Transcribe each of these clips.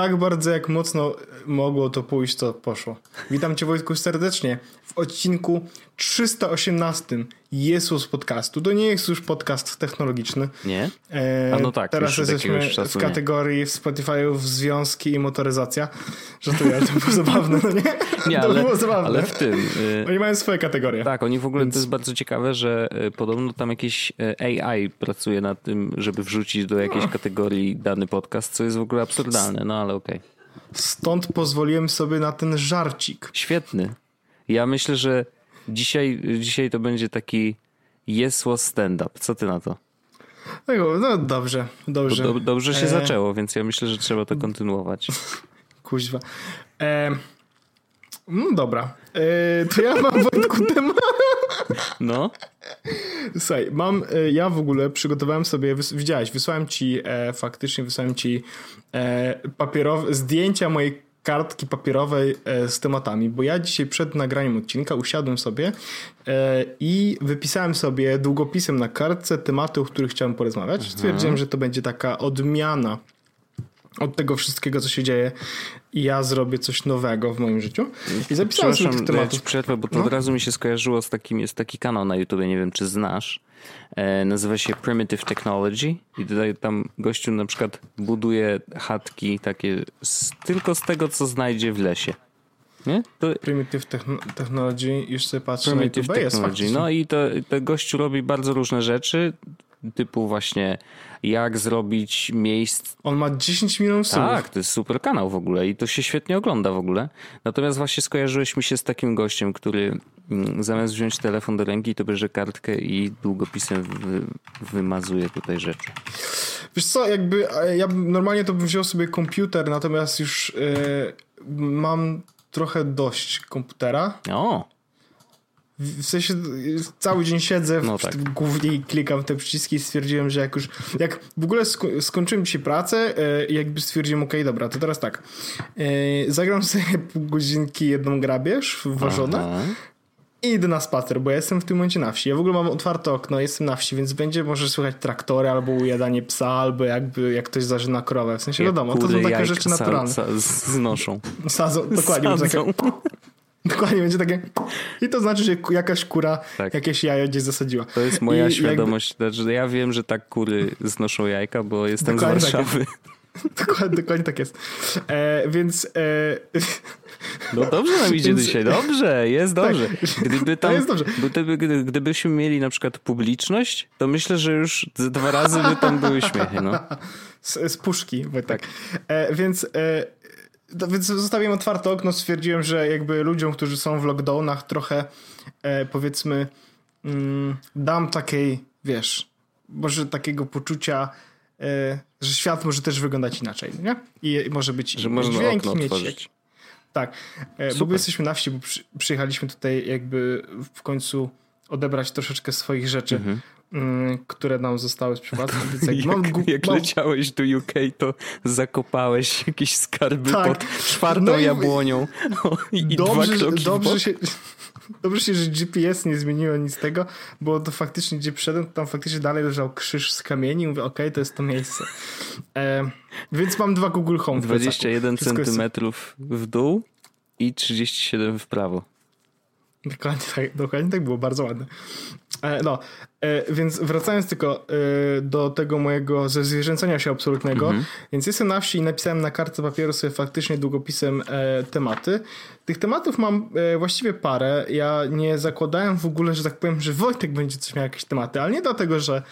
tak bardzo jak mocno mogło to pójść, to poszło. Witam cię Wojtku serdecznie w odcinku 318 Jesus podcastu. To nie jest już podcast technologiczny. Nie? E, A no tak, Teraz jesteśmy czasu w kategorii w Spotify'u związki i motoryzacja. Ale to było zabawne, no nie? Nie, to ale, było zabawne. ale w tym. y, Oni mają swoje kategorie. tak, oni w ogóle to jest bardzo ciekawe, że y, podobno tam jakieś y, AI pracuje nad tym, żeby wrzucić do jakiejś kategorii dany podcast, co jest w ogóle absurdalne, no ale okej. Stąd pozwoliłem sobie na ten żarcik. Świetny. Ja myślę, że dzisiaj, dzisiaj to będzie taki jesło stand-up. Co ty na to? No, dobrze, dobrze. do, dobrze się E, zaczęło, więc ja myślę, że trzeba to kontynuować. Kuźwa. E, no dobra. E, to ja mam Wojtku temat. No, Słuchaj, mam, e, ja w ogóle przygotowałem sobie, widziałeś, wysłałem ci, e, faktycznie wysłałem ci e, papierowe, zdjęcia mojej kartki papierowej e, z tematami, bo ja dzisiaj przed nagraniem odcinka usiadłem sobie i wypisałem sobie długopisem na kartce tematy, o których chciałem porozmawiać. Stwierdziłem, że to będzie taka odmiana od tego wszystkiego, co się dzieje i ja zrobię coś nowego w moim życiu. I zapisałem sobie tych tematów. przerwę, bo to No. od razu mi się skojarzyło z takim, jest taki kanał na YouTube, nie wiem czy znasz, e, nazywa się Primitive Technology i tutaj tam gościu na przykład buduje chatki takie z, tylko z tego, co znajdzie w lesie. Nie? To Primitive Techno- Technology, już sobie patrzę Primitive na YouTube, jest Technology. No i to, to gościu robi bardzo różne rzeczy, typu właśnie jak zrobić miejsc On ma 10 milionów subów. Tak, to jest super kanał w ogóle i to się świetnie ogląda w ogóle. Natomiast właśnie skojarzyłeś mi się z takim gościem, który mm, zamiast wziąć telefon do ręki, to bierze kartkę i długopisem wy, wymazuje tutaj rzeczy. Wiesz co, jakby ja normalnie to bym wziął sobie komputer, natomiast już e, mam trochę dość komputera. O, W sensie cały dzień siedzę No tak. głównie i klikam te przyciski i stwierdziłem, że jak już, jak w ogóle sko- skończyłem dzisiaj pracę e, i jakby stwierdziłem, okej, dobra, to teraz tak, e, zagram sobie pół godzinki jedną grabież ważone i idę na spacer, bo ja jestem w tym momencie na wsi. Ja w ogóle mam otwarte okno, jestem na wsi, więc będzie może słychać traktory albo ujadanie psa, albo jakby jak ktoś zażyna krowę. W sensie wiadomo, to są takie rzeczy naturalne. sa- znoszą. Sadzą, dokładnie, Sadzą. dokładnie będzie takie i to znaczy, że jakaś kura Tak. jakieś jajo gdzieś zasadziła. To jest moja I świadomość. Znaczy, ja wiem, że tak kury znoszą jajka, bo jestem z Dokładnie tak Warszawy. Dokładnie, dokładnie tak jest. E, więc e, No dobrze nam idzie Więc- dzisiaj, dobrze, jest dobrze. Gdyby tam, jest dobrze. Gdyby, gdy- gdybyśmy mieli na przykład publiczność, to myślę, że już z dwa razy by tam były śmiechy, no. z, z puszki, Wojtek. E, więc, e, więc zostawiłem otwarte okno, stwierdziłem, że jakby ludziom, którzy są w lockdownach trochę e, powiedzmy mm, dam takiej, wiesz, może takiego poczucia, e, że świat może też wyglądać inaczej, nie? I, i może być Że można dźwięki okno mieć. otworzyć. Tak, e, bo my jesteśmy na wsi, bo przy, przyjechaliśmy tutaj jakby w końcu odebrać troszeczkę swoich rzeczy, mm, które nam zostały z przypadku. Jak mam, Jak, mam, leciałeś do UK, to zakopałeś jakieś skarby Tak. pod czwartą No i- jabłonią o, i dwa dobrze, że- kroki dobrze się, dobrze się, że GPS nie zmieniło nic tego, bo to faktycznie, gdzie przyszedłem, to tam faktycznie dalej leżał krzyż z kamieni i mówię, okej, to jest to miejsce. E, więc mam dwa Google Home w plecaku. 21 Wszystko jest- centymetrów w dół i 37 w prawo. Dokładnie tak, dokładnie tak było, bardzo ładne. E, no, e, więc wracając tylko e, do tego mojego zezwierzęcenia się absolutnego, Mhm. więc jestem na wsi i napisałem na kartce papieru sobie faktycznie długopisem tematy. Tych tematów mam właściwie parę. Ja nie zakładałem w ogóle, że tak powiem, że Wojtek będzie coś miał jakieś tematy, ale nie dlatego, że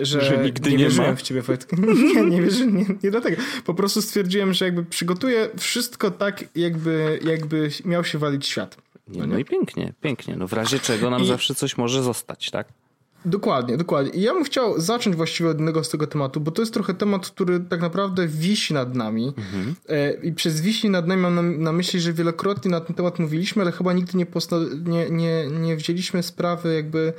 że, Że nigdy nie wierzyłem ma? w ciebie, Wojtek. Nie, nie wierzyłem, nie, nie dlatego. Po prostu stwierdziłem, że jakby przygotuję wszystko tak, jakby, jakby miał się walić świat. Nie, no i pięknie, pięknie. No w razie czego nam I- zawsze coś może zostać, tak? Dokładnie, dokładnie. I ja bym chciał zacząć właściwie od jednego z tego tematu, bo to jest trochę temat, który tak naprawdę wisi nad nami. E, I przez wisi nad nami mam na, na myśli, że wielokrotnie na ten temat mówiliśmy, ale chyba nigdy nie, posta- nie, nie, nie wzięliśmy sprawy jakby...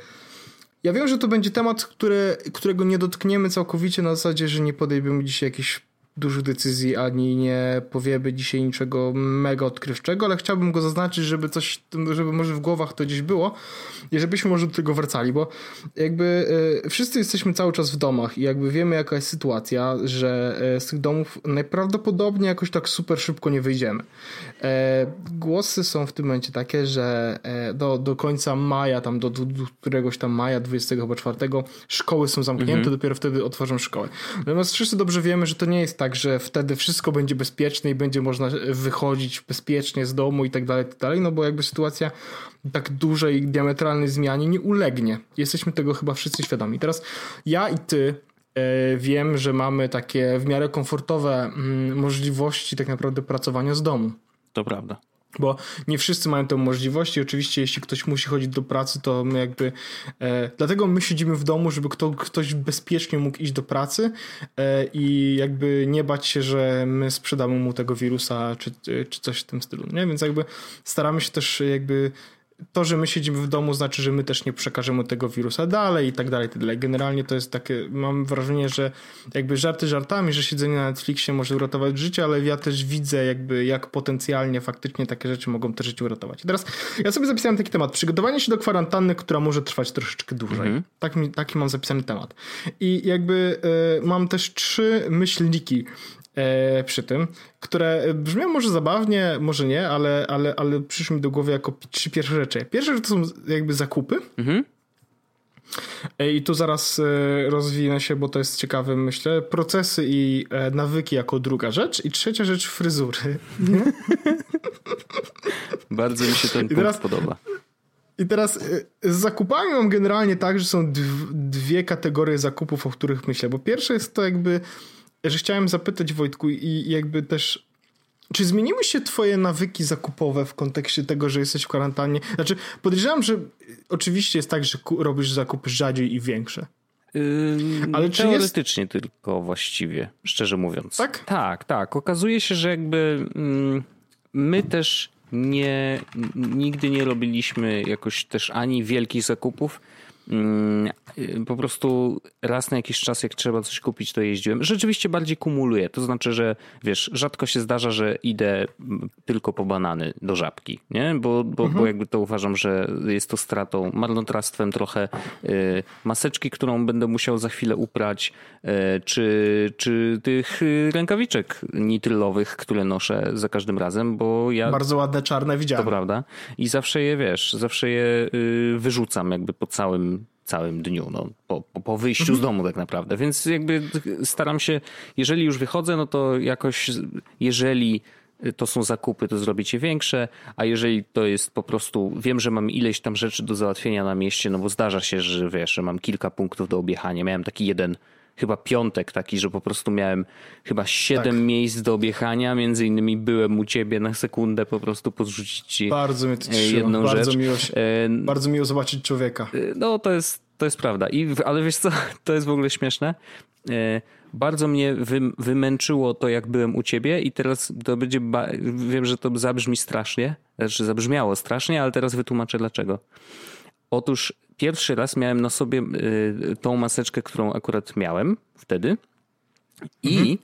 Ja wiem, że to będzie temat, który, którego nie dotkniemy całkowicie na zasadzie, że nie podejmiemy dzisiaj jakichś dużych decyzji, ani nie powiemy dzisiaj niczego mega odkrywczego, ale chciałbym go zaznaczyć, żeby coś, żeby może w głowach to gdzieś było i żebyśmy może do tego wracali, bo jakby e, wszyscy jesteśmy cały czas w domach i jakby wiemy jaka jest sytuacja, że e, z tych domów najprawdopodobniej jakoś tak super szybko nie wyjdziemy. E, głosy są w tym momencie takie, że do, do końca maja, tam do, do, któregoś tam maja, 24 szkoły są zamknięte, mhm. dopiero wtedy otworzą szkołę. Natomiast wszyscy dobrze wiemy, że to nie jest tak, że wtedy wszystko będzie bezpieczne i będzie można wychodzić bezpiecznie z domu i tak dalej, tak dalej, no bo jakby sytuacja tak dużej, diametralnej zmianie nie ulegnie. Jesteśmy tego chyba wszyscy świadomi. Teraz ja i ty e, wiem, że mamy takie w miarę komfortowe mm, możliwości tak naprawdę pracowania z domu. To prawda bo nie wszyscy mają tę możliwość i oczywiście jeśli ktoś musi chodzić do pracy, to my jakby e, dlatego my siedzimy w domu, żeby kto, ktoś bezpiecznie mógł iść do pracy e, i jakby nie bać się, że my sprzedamy mu tego wirusa czy, czy coś w tym stylu, nie? Więc jakby staramy się też jakby to, że my siedzimy w domu, znaczy, że my też nie przekażemy tego wirusa dalej i tak dalej, i tak dalej. Generalnie to jest takie, mam wrażenie, że jakby żarty żartami, że siedzenie na Netflixie może uratować życie, ale ja też widzę jakby jak potencjalnie faktycznie takie rzeczy mogą te życie uratować. I teraz ja sobie zapisałem taki temat. Przygotowanie się do kwarantanny, która może trwać troszeczkę dłużej. Mhm. Tak, taki mam zapisany temat. I jakby y, mam też trzy myślniki, przy tym, które brzmią może zabawnie, może nie, ale, ale, ale przyszły mi do głowy jako trzy pierwsze rzeczy. Pierwsze to są jakby zakupy. Mhm. E, I tu zaraz e, rozwinę się, bo to jest ciekawe, myślę. Procesy i nawyki jako druga rzecz. I trzecia rzecz, fryzury. Bardzo mi się ten I teraz, podoba. I teraz z zakupami mam generalnie tak, że są dwie kategorie zakupów, o których myślę. Bo pierwsze jest to jakby że chciałem zapytać Wojtku i jakby też czy zmieniły się twoje nawyki zakupowe w kontekście tego, że jesteś w kwarantannie? Znaczy, podejrzewam, że oczywiście jest tak, że robisz zakupy rzadziej i większe. Ale czy teoretycznie jest... tylko właściwie, szczerze mówiąc. Tak? Tak, tak. Okazuje się, że jakby mm, my też nie, nigdy nie robiliśmy jakoś też ani wielkich zakupów, po prostu raz na jakiś czas, jak trzeba coś kupić, to jeździłem. Rzeczywiście bardziej kumuluję. To znaczy, że wiesz, rzadko się zdarza, że idę tylko po banany do żabki, nie? Bo, bo, mhm. bo jakby to uważam, że jest to stratą, marnotrawstwem trochę y, maseczki, którą będę musiał za chwilę uprać, y, czy, czy tych rękawiczek nitrylowych, które noszę za każdym razem, bo ja... Bardzo ładne czarne widziałem. To prawda. I zawsze je, wiesz, zawsze je y, wyrzucam jakby po całym całym dniu, no, po, po wyjściu mhm. z domu tak naprawdę. Więc jakby staram się, jeżeli już wychodzę, no to jakoś, jeżeli to są zakupy, to zrobić je większe, a jeżeli to jest po prostu, wiem, że mam ileś tam rzeczy do załatwienia na mieście, no bo zdarza się, że wiesz, że mam kilka punktów do objechania. Miałem taki jeden chyba piątek taki, że po prostu miałem chyba siedem tak. miejsc do objechania, między innymi byłem u ciebie na sekundę po prostu podrzucić ci bardzo mnie to e, jedną bardzo rzecz. Miło, e, bardzo miło zobaczyć człowieka. E, no to jest, to jest prawda. I, ale wiesz co, to jest w ogóle śmieszne. Bardzo mnie wy, wymęczyło to, jak byłem u ciebie i teraz to będzie, wiem, że to zabrzmi strasznie, znaczy zabrzmiało strasznie, ale teraz wytłumaczę dlaczego. Otóż pierwszy raz miałem na sobie y, tą maseczkę, którą akurat miałem wtedy. I mhm.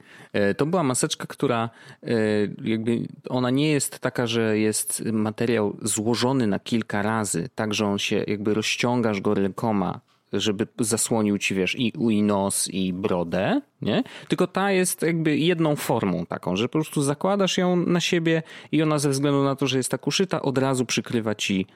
Y, to była maseczka, która y, jakby ona nie jest taka, że jest materiał złożony na kilka razy, tak że on się jakby rozciągasz go rękoma żeby zasłonił ci, wiesz, i, i nos, i brodę, nie? Tylko ta jest jakby jedną formą taką, że po prostu zakładasz ją na siebie i ona ze względu na to, że jest tak uszyta, od razu przykrywa ci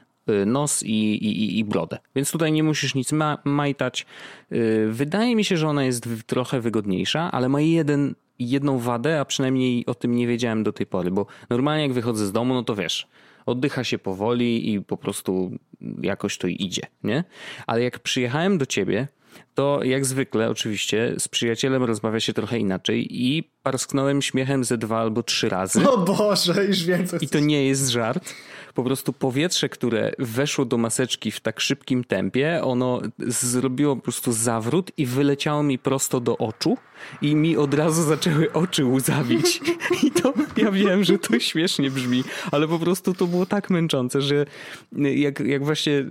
nos i, i, i brodę. Więc tutaj nie musisz nic ma, majtać. Y, wydaje mi się, że ona jest trochę wygodniejsza, ale ma jeden, jedną wadę, a przynajmniej o tym nie wiedziałem do tej pory, bo normalnie jak wychodzę z domu, no to wiesz, oddycha się powoli i po prostu jakoś to idzie, nie? Ale jak przyjechałem do ciebie, to jak zwykle oczywiście z przyjacielem rozmawia się trochę inaczej i parsknąłem śmiechem ze dwa albo trzy razy. O Boże, już więcej. I to nie jest żart po prostu powietrze, które weszło do maseczki w tak szybkim tempie, ono zrobiło po prostu zawrót i wyleciało mi prosto do oczu i mi od razu zaczęły oczy łzawić. I to ja wiem, że to śmiesznie brzmi, ale po prostu to było tak męczące, że jak, jak właśnie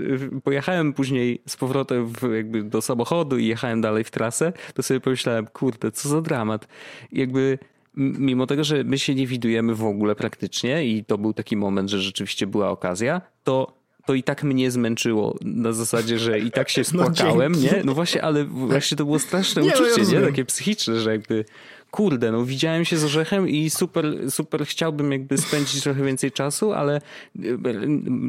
pojechałem później z powrotem w, jakby do samochodu i jechałem dalej w trasę, to sobie pomyślałem, kurde, co za dramat. Jakby mimo tego, że my się nie widujemy w ogóle praktycznie i to był taki moment, że rzeczywiście była okazja, to to i tak mnie zmęczyło na zasadzie, że i tak się no, spłakałem, no, nie? No właśnie, ale właśnie to było straszne nie, uczucie, no ja nie? Takie psychiczne, że jakby kurde, no widziałem się z Orzechem i super, super chciałbym jakby spędzić trochę więcej czasu, ale e,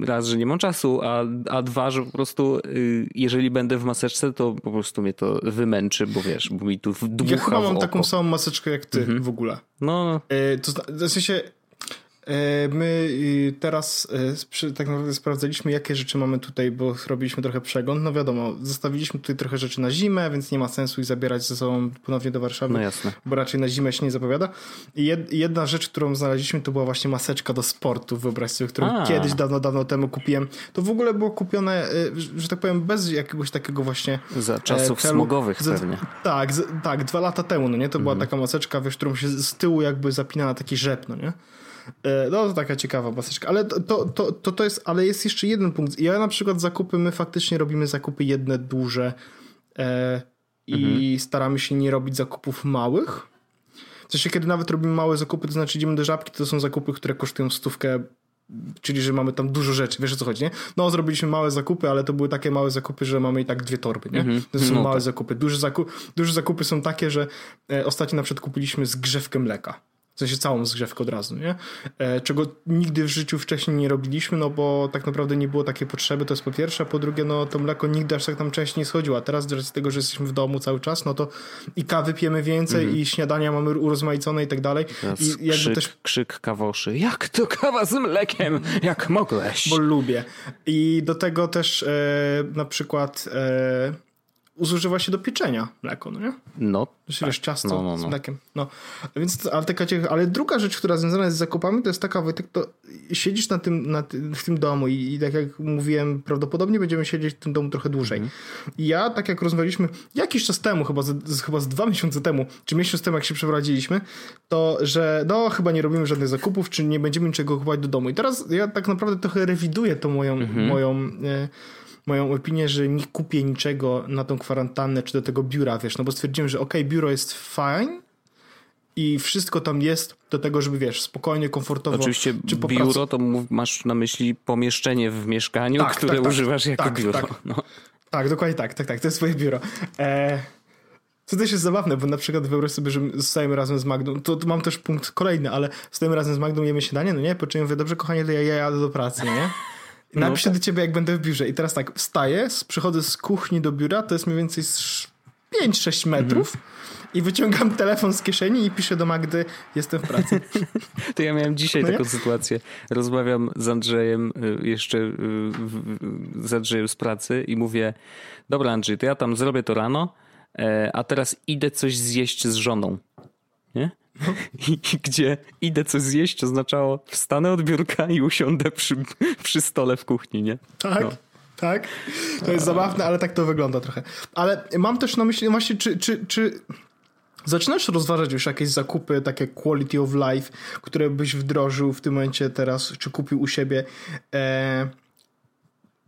raz, że nie mam czasu, a, a dwa, że po prostu y, jeżeli będę w maseczce, to po prostu mnie to wymęczy, bo wiesz, bo mi tu dmucha Ja chyba mam taką samą maseczkę jak ty mhm. w ogóle. No. E, to, w sensie my y, teraz e, tak naprawdę sprawdzaliśmy, jakie rzeczy mamy tutaj, bo robiliśmy trochę przegląd. No wiadomo, zostawiliśmy tutaj trochę rzeczy na zimę, więc nie ma sensu ich zabierać ze sobą ponownie do Warszawy. No jasne. Bo raczej na zimę się nie zapowiada. I jedna rzecz, którą znaleźliśmy, to była właśnie maseczka do sportu, wyobraź sobie, którą A. kiedyś dawno, dawno temu kupiłem. To w ogóle było kupione, e, że tak powiem, bez jakiegoś takiego właśnie... Za czasów celu. smogowych za, pewnie. Tak, tak, dwa lata temu, no nie? To mhm. była taka maseczka, wiesz, którą się z tyłu jakby zapina na taki rzep, no nie? E, no to taka ciekawa paseczka, ale to, to, to, to jest, ale jest jeszcze jeden punkt. Ja na przykład zakupy, my faktycznie robimy zakupy jedne duże e, i mhm. staramy się nie robić zakupów małych. W sensie, kiedy nawet robimy małe zakupy, to znaczy idziemy do żabki, to są zakupy, które kosztują stówkę czyli że mamy tam dużo rzeczy, wiesz o co chodzi, nie? No, zrobiliśmy małe zakupy, ale to były takie małe zakupy, że mamy i tak dwie torby, nie? Mm -hmm. To są no, małe tak. zakupy. Duże, zakup, duże zakupy są takie, że e, ostatnio na przykład kupiliśmy zgrzewkę mleka w sensie całą zgrzewkę od razu, nie? E, czego nigdy w życiu wcześniej nie robiliśmy, no bo tak naprawdę nie było takiej potrzeby, to jest po pierwsze, a po drugie, no to mleko nigdy aż tak tam częściej nie schodziło, a teraz z tego, że jesteśmy w domu cały czas, no to i kawy pijemy więcej mm -hmm. i śniadania mamy urozmaicone i tak dalej. I jakby krzyk, też... krzyk kawoszy, jak to kawa z mlekiem, jak mogłeś? Bo lubię. I do tego też e, na przykład e, zużywa się do pieczenia mleko, no nie? No. Czyli tak. ciasto no, no, no. z mlekiem. No. Więc, ale, taka, ale druga rzecz, która związana jest z zakupami, to jest taka, Wojtek, to siedzisz na tym, na ty, w tym domu i, i, tak jak mówiłem, prawdopodobnie będziemy siedzieć w tym domu trochę dłużej. Mm. I ja, tak jak rozmawialiśmy jakiś czas temu, chyba z, chyba z dwa miesiące temu, czy miesiąc temu, jak się przeprowadziliśmy, to, że no, chyba nie robimy żadnych zakupów, czy nie będziemy niczego kupować do domu. I teraz ja tak naprawdę trochę rewiduję tą moją, mm -hmm. moją e, moją opinię, że nie kupię niczego na tą kwarantannę czy do tego biura, wiesz, no bo stwierdziłem, że ok, biuro jest fine i wszystko tam jest do tego, żeby wiesz, spokojnie, komfortowo. Oczywiście czy biuro to masz na myśli pomieszczenie w mieszkaniu, tak, które tak, tak, używasz jako tak, biuro. Tak. No. tak, dokładnie tak, tak, tak, to jest swoje biuro. E... To też jest zabawne, bo na przykład wyobraź sobie, że zostajemy razem z Magdą, to, to, mam też punkt kolejny, ale stajemy razem z Magdą, jemy śniadanie, no nie? Po czym mówię, dobrze kochanie, to ja, ja jadę do pracy, no nie? No Napiszę tak. do ciebie, jak będę w biurze. I teraz tak, wstaję, przychodzę z kuchni do biura, to jest mniej więcej 5-6 metrów. Mhm. I wyciągam telefon z kieszeni i piszę do Magdy, jestem w pracy. To ja miałem dzisiaj no taką ja? sytuację. Rozmawiam z Andrzejem y, jeszcze y, z Andrzejem z pracy i mówię, dobra Andrzej, to ja tam zrobię to rano, e, a teraz idę coś zjeść z żoną. Nie? I, gdzie idę coś zjeść, oznaczało wstanę od biurka i usiądę przy, przy stole w kuchni, nie? Tak. No. Tak, to jest zabawne, ale tak to wygląda trochę. Ale mam też na myśli właśnie, czy, czy, czy zaczynasz rozważać już jakieś zakupy, takie quality of life, które byś wdrożył w tym momencie teraz, czy kupił u siebie, e,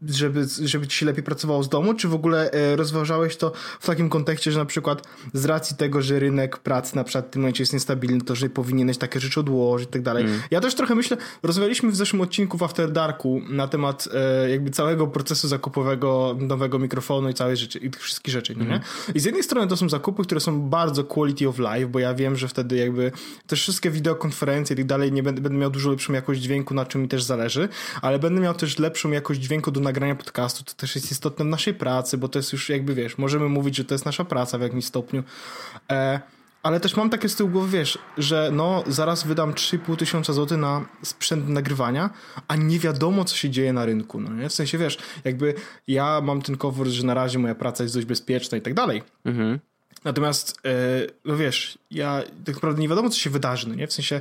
żeby, żeby ci się lepiej pracowało z domu, czy w ogóle e, rozważałeś to w takim kontekście, że na przykład z racji tego, że rynek pracy na przykład w tym momencie jest niestabilny, to że powinieneś takie rzeczy odłożyć i tak dalej. Mm. Ja też trochę myślę, rozmawialiśmy w zeszłym odcinku w After Darku na temat e, jakby całego procesu zakupowego nowego mikrofonu i całej rzeczy, i tych wszystkich rzeczy, mm. nie? I z jednej strony to są zakupy, które są bardzo quality of life, bo ja wiem, że wtedy jakby te wszystkie wideokonferencje i tak dalej nie będę, będę miał dużo lepszą jakość dźwięku, na czym mi też zależy, ale będę miał też lepszą jakość dźwięku do nagrania podcastu, to też jest istotne w naszej pracy, bo to jest już jakby, wiesz, możemy mówić, że to jest nasza praca w jakimś stopniu. E, ale też mam takie z tyłu głowy, wiesz, że no zaraz wydam 3,5 tysiąca złotych na sprzęt nagrywania, a nie wiadomo, co się dzieje na rynku, no nie? W sensie, wiesz, jakby ja mam ten komfort, że na razie moja praca jest dość bezpieczna i tak dalej. Mhm. Natomiast, e, no wiesz, ja tak naprawdę nie wiadomo, co się wydarzy, no nie? W sensie,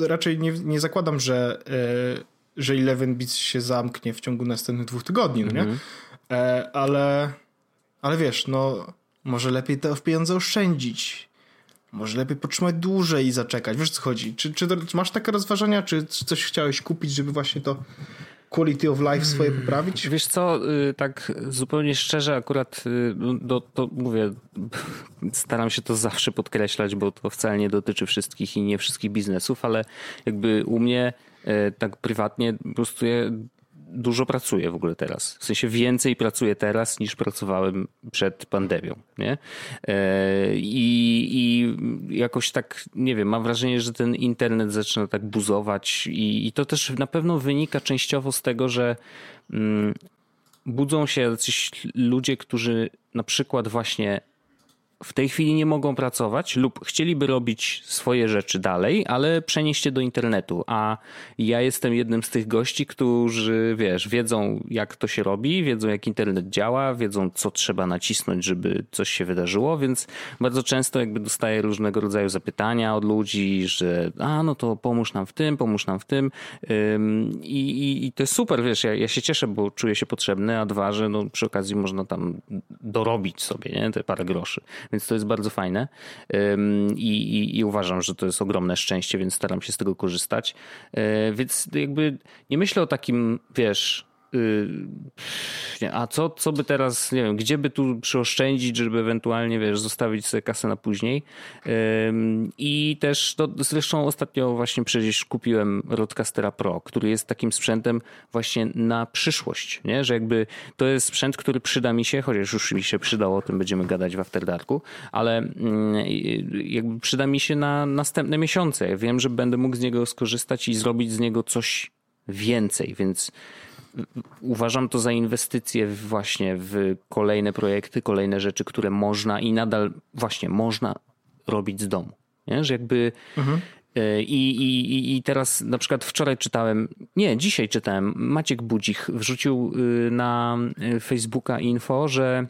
raczej nie, nie zakładam, że e, że Eleven Beats się zamknie w ciągu następnych dwóch tygodni, no nie? Mm -hmm. e, ale, ale wiesz, no może lepiej te pieniądze oszczędzić. Może lepiej potrzymać dłużej i zaczekać. Wiesz co chodzi? Czy, czy, czy masz takie rozważania, czy coś chciałeś kupić, żeby właśnie to quality of life swoje poprawić? Wiesz co, y, tak zupełnie szczerze akurat y, do, to mówię, staram się to zawsze podkreślać, bo to wcale nie dotyczy wszystkich i nie wszystkich biznesów, ale jakby u mnie tak prywatnie po prostu dużo pracuję w ogóle teraz. W sensie więcej pracuję teraz niż pracowałem przed pandemią. Nie? E, I, I jakoś tak, nie wiem, mam wrażenie, że ten internet zaczyna tak buzować i, i to też na pewno wynika częściowo z tego, że mm, budzą się jacyś ludzie, którzy na przykład właśnie w tej chwili nie mogą pracować lub chcieliby robić swoje rzeczy dalej, ale przenieść się do internetu. A ja jestem jednym z tych gości, którzy, wiesz, wiedzą jak to się robi, wiedzą jak internet działa, wiedzą co trzeba nacisnąć, żeby coś się wydarzyło, więc bardzo często jakby dostaję różnego rodzaju zapytania od ludzi, że a no to pomóż nam w tym, pomóż nam w tym. I, i, i to jest super, wiesz, ja, ja się cieszę, bo czuję się potrzebny, a dwa, że no, przy okazji można tam dorobić sobie, nie, te parę groszy więc to jest bardzo fajne I, i, i, uważam, że to jest ogromne szczęście, więc staram się z tego korzystać. E, więc jakby nie myślę o takim, wiesz, Y, a co, co by teraz, nie wiem, gdzie by tu przyoszczędzić, żeby ewentualnie, wiesz, zostawić sobie kasę na później. I też, to zresztą ostatnio właśnie przecież kupiłem Rodcastera Pro, który jest takim sprzętem właśnie na przyszłość, nie? że jakby to jest sprzęt, który przyda mi się, chociaż już mi się przydało, o tym będziemy gadać w After Darku, ale mm, jakby przyda mi się na następne miesiące. Ja wiem, że będę mógł z niego skorzystać i zrobić z niego coś więcej, więc uważam to za inwestycje właśnie w kolejne projekty, kolejne rzeczy, które można i nadal właśnie można robić z domu. Nie? Że jakby mhm. E, I, i, I teraz na przykład wczoraj czytałem, nie, dzisiaj czytałem, Maciek Budzik wrzucił y, na y, Facebooka info, że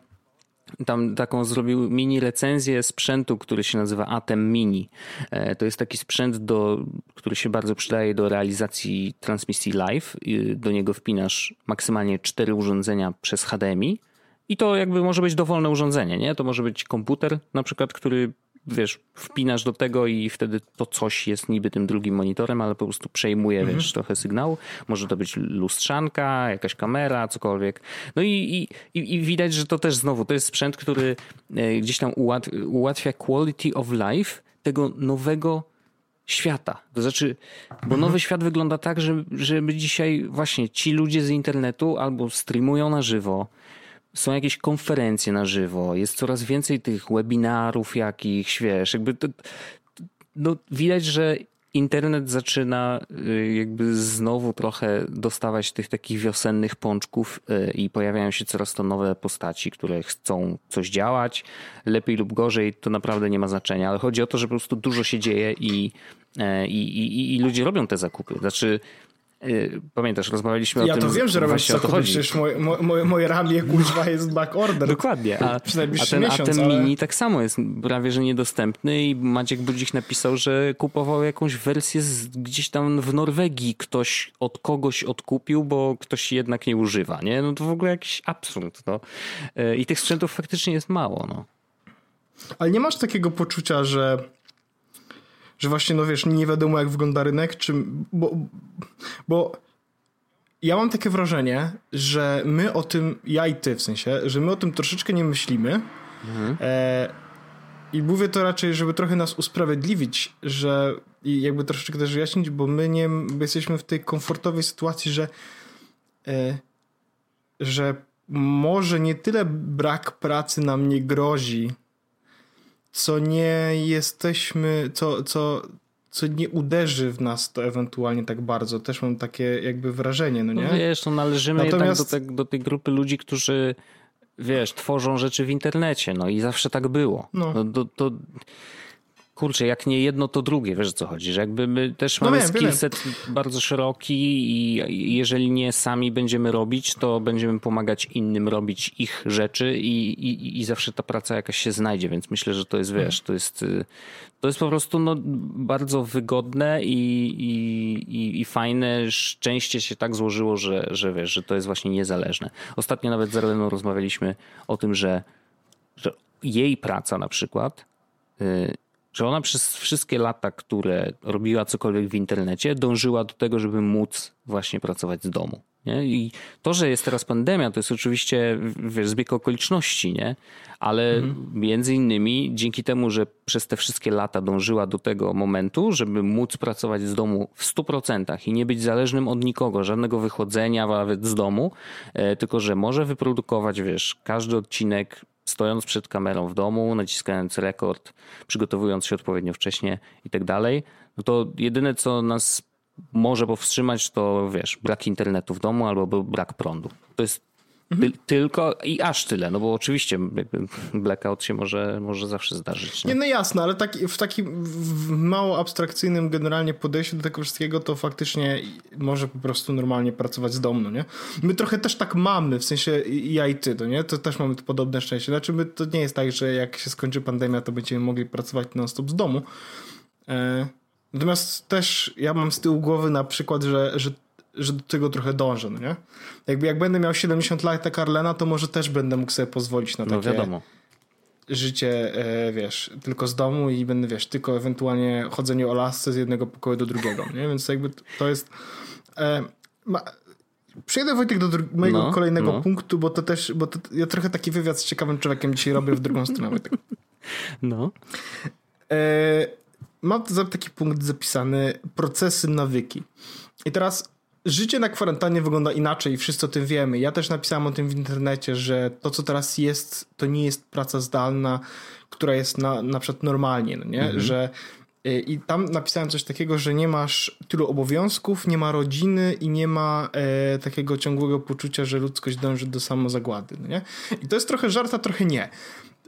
tam taką zrobił mini recenzję sprzętu, który się nazywa Atem Mini. E, to jest taki sprzęt, do, który się bardzo przydaje do realizacji transmisji live. Do niego wpinasz maksymalnie cztery urządzenia przez HDMI. I to jakby może być dowolne urządzenie, nie? To może być komputer na przykład, który wiesz, wpinasz do tego i wtedy to coś jest niby tym drugim monitorem, ale po prostu przejmuje, mhm. wiesz, trochę sygnału. Może to być lustrzanka, jakaś kamera, cokolwiek. No i, i, i widać, że to też znowu, to jest sprzęt, który e, gdzieś tam ułatwia quality of life tego nowego świata. To znaczy, bo mhm. nowy świat wygląda tak, że, że dzisiaj właśnie ci ludzie z internetu albo streamują na żywo, są jakieś konferencje na żywo, jest coraz więcej tych webinarów jakichś, wiesz, jakby to, no, widać, że internet zaczyna y, jakby znowu trochę dostawać tych takich wiosennych pączków y, i pojawiają się coraz to nowe postaci, które chcą coś działać, lepiej lub gorzej, to naprawdę nie ma znaczenia, ale chodzi o to, że po prostu dużo się dzieje i, y, i, i, i ludzie robią te zakupy. Znaczy pamiętasz, rozmawialiśmy ja o tym. Ja to wiem, że robisz zakupy, przecież moje, moje, moje ramię kuźwa jest back order. Dokładnie, a, a ten, miesiąc, a ten ale... mini tak samo jest prawie, że niedostępny i Maciek Budzik napisał, że kupował jakąś wersję z, gdzieś tam w Norwegii ktoś od kogoś odkupił, bo ktoś jednak nie używa, nie? No to w ogóle jakiś absurd, no. Y, I tych sprzętów faktycznie jest mało, no. Ale nie masz takiego poczucia, że że właśnie, no wiesz, nie wiadomo jak wygląda rynek, czy, bo, bo ja mam takie wrażenie, że my o tym, ja i ty w sensie, że my o tym troszeczkę nie myślimy mhm. e, i mówię to raczej, żeby trochę nas usprawiedliwić, że i jakby troszeczkę też wyjaśnić, bo my nie, my jesteśmy w tej komfortowej sytuacji, że e, że może nie tyle brak pracy nam nie grozi, co nie jesteśmy, co, co, co nie uderzy w nas to ewentualnie tak bardzo. Też mam takie jakby wrażenie, no nie? No wiesz, no należymy Natomiast... jednak do, te, do tej grupy ludzi, którzy wiesz, tworzą rzeczy w internecie, no i zawsze tak było. No. no to, kurczę, jak nie jedno, to drugie, wiesz o co chodzi, że jakby my też no mamy wiem, skillset bardzo szeroki i jeżeli nie sami będziemy robić, to będziemy pomagać innym robić ich rzeczy i, i, i zawsze ta praca jakaś się znajdzie, więc myślę, że to jest, wiesz, to jest, to jest po prostu no, bardzo wygodne i, i, i fajne. Szczęście się tak złożyło, że, że wiesz, że to jest właśnie niezależne. Ostatnio nawet z Arleną rozmawialiśmy o tym, że, że jej praca na przykład y, że ona przez wszystkie lata, które robiła cokolwiek w internecie, dążyła do tego, żeby móc właśnie pracować z domu. Nie? I to, że jest teraz pandemia, to jest oczywiście wiesz, zbieg okoliczności, nie? ale mhm. między innymi dzięki temu, że przez te wszystkie lata dążyła do tego momentu, żeby móc pracować z domu w 100% i nie być zależnym od nikogo, żadnego wychodzenia nawet z domu, e, tylko że może wyprodukować, wiesz, każdy odcinek stojąc przed kamerą w domu, naciskając rekord, przygotowując się odpowiednio wcześnie i tak dalej, no to jedyne co nas może powstrzymać to, wiesz, brak internetu w domu albo brak prądu. To jest Ty, tylko i aż tyle, no bo oczywiście blackout się może, może zawsze zdarzyć. Nie, nie no jasne, ale taki, w takim w mało abstrakcyjnym generalnie podejściu do tego wszystkiego to faktycznie może po prostu normalnie pracować z domu, no nie? My trochę też tak mamy, w sensie ja i ty, to nie? To też mamy podobne szczęście. Znaczy my, to nie jest tak, że jak się skończy pandemia, to będziemy mogli pracować non-stop z domu. E, natomiast też ja mam z tyłu głowy na przykład, że, że że do tego trochę dążę, no nie? Jakby jak będę miał 70 lat jak Arlena, to może też będę mógł sobie pozwolić na no, takie no wiadomo. życie, e, wiesz, tylko z domu i będę, wiesz, tylko ewentualnie chodzenie o lasce z jednego pokoju do drugiego, nie? Więc jakby to jest... E, ma, Przejdę Wojtek do mojego no, kolejnego no. punktu, bo to też, bo to, ja trochę taki wywiad z ciekawym człowiekiem dzisiaj robię w drugą stronę. Wojtek. No. E, mam taki punkt zapisany, procesy nawyki. I teraz życie na kwarantannie wygląda inaczej, wszyscy o tym wiemy. Ja też napisałem o tym w internecie, że to, co teraz jest, to nie jest praca zdalna, która jest na, na przykład normalnie, no nie? Mhm. Że y, i tam napisałem coś takiego, że nie masz tylu obowiązków, nie ma rodziny i nie ma e, takiego ciągłego poczucia, że ludzkość dąży do samozagłady. No nie? I to jest trochę żart, a trochę nie.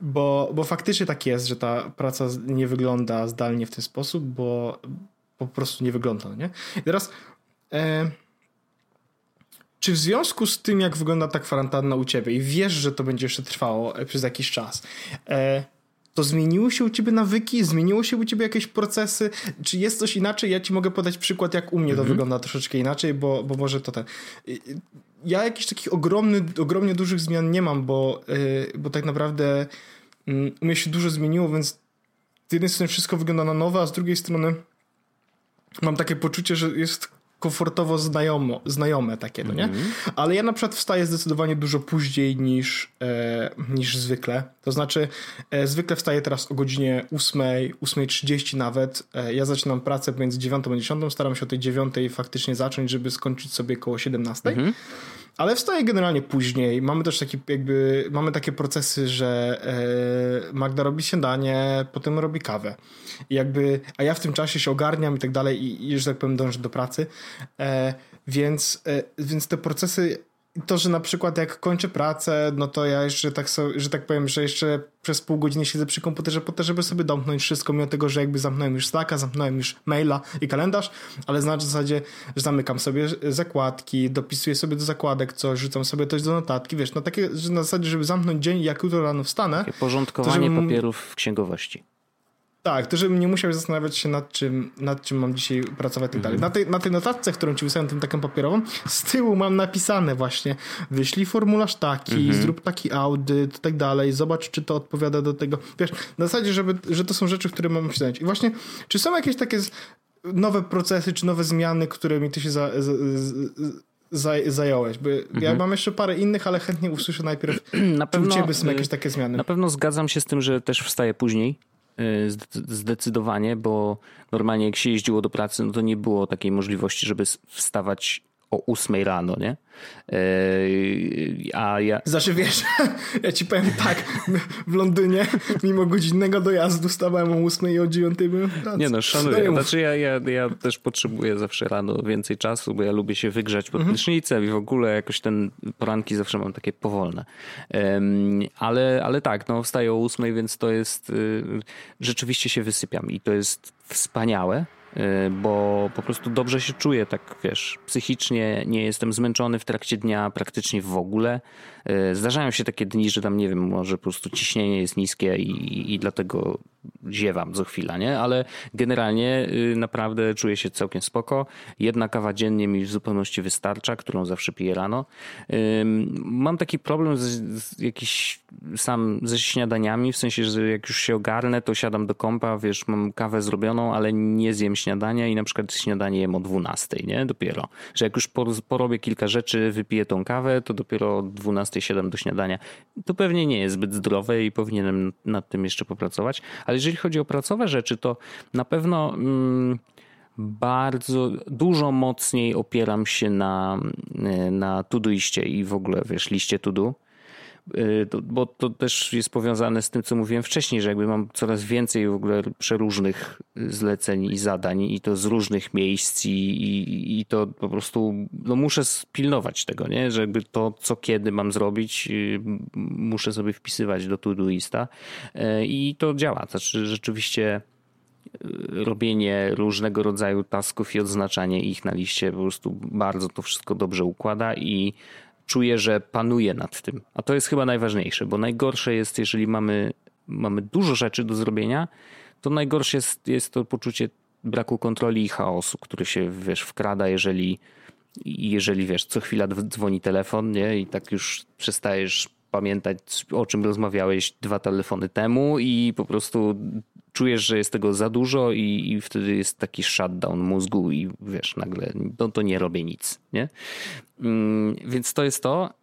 Bo, bo faktycznie tak jest, że ta praca nie wygląda zdalnie w ten sposób, bo po prostu nie wygląda. No nie? I teraz e, czy w związku z tym, jak wygląda ta kwarantanna u ciebie i wiesz, że to będzie jeszcze trwało e, przez jakiś czas, e, to zmieniło się u ciebie nawyki? Zmieniło się u ciebie jakieś procesy? Czy jest coś inaczej? Ja ci mogę podać przykład, jak u mnie to mhm. wygląda troszeczkę inaczej, bo, bo może to ten... Ja jakichś takich ogromny, ogromnie dużych zmian nie mam, bo, e, bo tak naprawdę mm, u mnie się dużo zmieniło, więc z jednej strony wszystko wygląda na nowo, a z drugiej strony mam takie poczucie, że jest komfortowo znajomo, znajome takie, no nie? Mm -hmm. Ale ja na przykład wstaję zdecydowanie dużo później niż, e, niż zwykle. To znaczy, e, zwykle wstaję teraz o godzinie 8, 8.30 nawet. E, ja zaczynam pracę między 9 a 10, staram się o tej 9 faktycznie zacząć, żeby skończyć sobie koło 17. Mm -hmm. Ale wstaję generalnie później. Mamy też taki jakby, mamy takie procesy, że e, Magda robi śniadanie, potem robi kawę. I jakby, a ja w tym czasie się ogarniam i tak dalej i, i że tak powiem dążę do pracy. E, więc, e, więc te procesy to, że na przykład jak kończę pracę, no to ja jeszcze tak, so, że tak powiem, że jeszcze przez pół godziny siedzę przy komputerze po to, żeby sobie domknąć wszystko, mimo tego, że jakby zamknąłem już Slacka, zamknąłem już maila i kalendarz, ale na zasadzie, że zamykam sobie zakładki, dopisuję sobie do zakładek coś, rzucam sobie coś do notatki, wiesz, no takie, że na zasadzie, żeby zamknąć dzień, jak jutro rano wstanę. Takie porządkowanie papierów w księgowości. Tak, to żebym nie musiał zastanawiać się nad czym, nad czym mam dzisiaj pracować i tak dalej. Na tej, na tej notatce, którą ci wysłałem, tym taką papierową, z tyłu mam napisane właśnie wyślij formularz taki, mhm. zrób taki audyt i tak dalej, zobacz, czy to odpowiada do tego. Wiesz, na zasadzie, żeby, że to są rzeczy, które mam się zająć. I właśnie, czy są jakieś takie nowe procesy, czy nowe zmiany, którymi ty się za, za, za, zająłeś? Bo mhm. ja mam jeszcze parę innych, ale chętnie usłyszę najpierw, na pewno, u ciebie są jakieś takie zmiany. Na pewno zgadzam się z tym, że też wstaję później Y, zdecydowanie, bo normalnie jak się jeździło do pracy, no to nie było takiej możliwości, żeby wstawać o 8 rano, nie? Yy, a ja... Znaczy wiesz, ja ci powiem tak, w Londynie mimo godzinnego dojazdu stawałem o 8 i o 9 byłem w pracy. Nie no, szanuję. No, znaczy ja, ja, ja też potrzebuję zawsze rano więcej czasu, bo ja lubię się wygrzać pod mhm. prysznicem i w ogóle jakoś ten poranki zawsze mam takie powolne. ale, ale tak, no wstaję o 8, więc to jest y, rzeczywiście się wysypiam i to jest wspaniałe bo po prostu dobrze się czuję, tak wiesz, psychicznie nie jestem zmęczony w trakcie dnia praktycznie w ogóle. Y, zdarzają się takie dni, że tam nie wiem, może po prostu ciśnienie jest niskie i, i dlatego ziewam co chwila, nie? Ale generalnie y, naprawdę czuję się całkiem spoko. Jedna kawa dziennie mi w zupełności wystarcza, którą zawsze piję rano. Mam taki problem z, z jakiś sam ze śniadaniami, w sensie, że jak już się ogarnę, to siadam do kąpa, wiesz, mam kawę zrobioną, ale nie zjem śniadania i na przykład śniadanie jem o 12, nie? Dopiero. Że jak już porobię kilka rzeczy, wypiję tą kawę, to dopiero o 12 siadam do śniadania. To pewnie nie jest zbyt zdrowe i powinienem nad tym jeszcze popracować. Ale jeżeli chodzi o pracowe rzeczy, to na pewno... Mm, bardzo dużo mocniej opieram się na, na Todoiście i w ogóle wiesz, liście Todo. Y, bo to też jest powiązane z tym, co mówiłem wcześniej, że jakby mam coraz więcej w ogóle przeróżnych zleceń i zadań i to z różnych miejsc i, i, i to po prostu no muszę spilnować tego, nie? że jakby to, co kiedy mam zrobić, y, muszę sobie wpisywać do Todoista y, i to działa. Znaczy rzeczywiście robienie różnego rodzaju tasków i odznaczanie ich na liście po prostu bardzo to wszystko dobrze układa i czuję, że panuję nad tym. A to jest chyba najważniejsze, bo najgorsze jest, jeżeli mamy, mamy dużo rzeczy do zrobienia, to najgorsze jest, jest to poczucie braku kontroli i chaosu, który się wiesz, wkrada, jeżeli, jeżeli wiesz, co chwila dzwoni telefon, nie? I tak już przestajesz pamiętać, o czym rozmawiałeś dwa telefony temu, i po prostu czujesz, że jest tego za dużo i, i wtedy jest taki shutdown mózgu i wiesz, nagle no, to nie robię nic, nie? Mm, więc to jest to.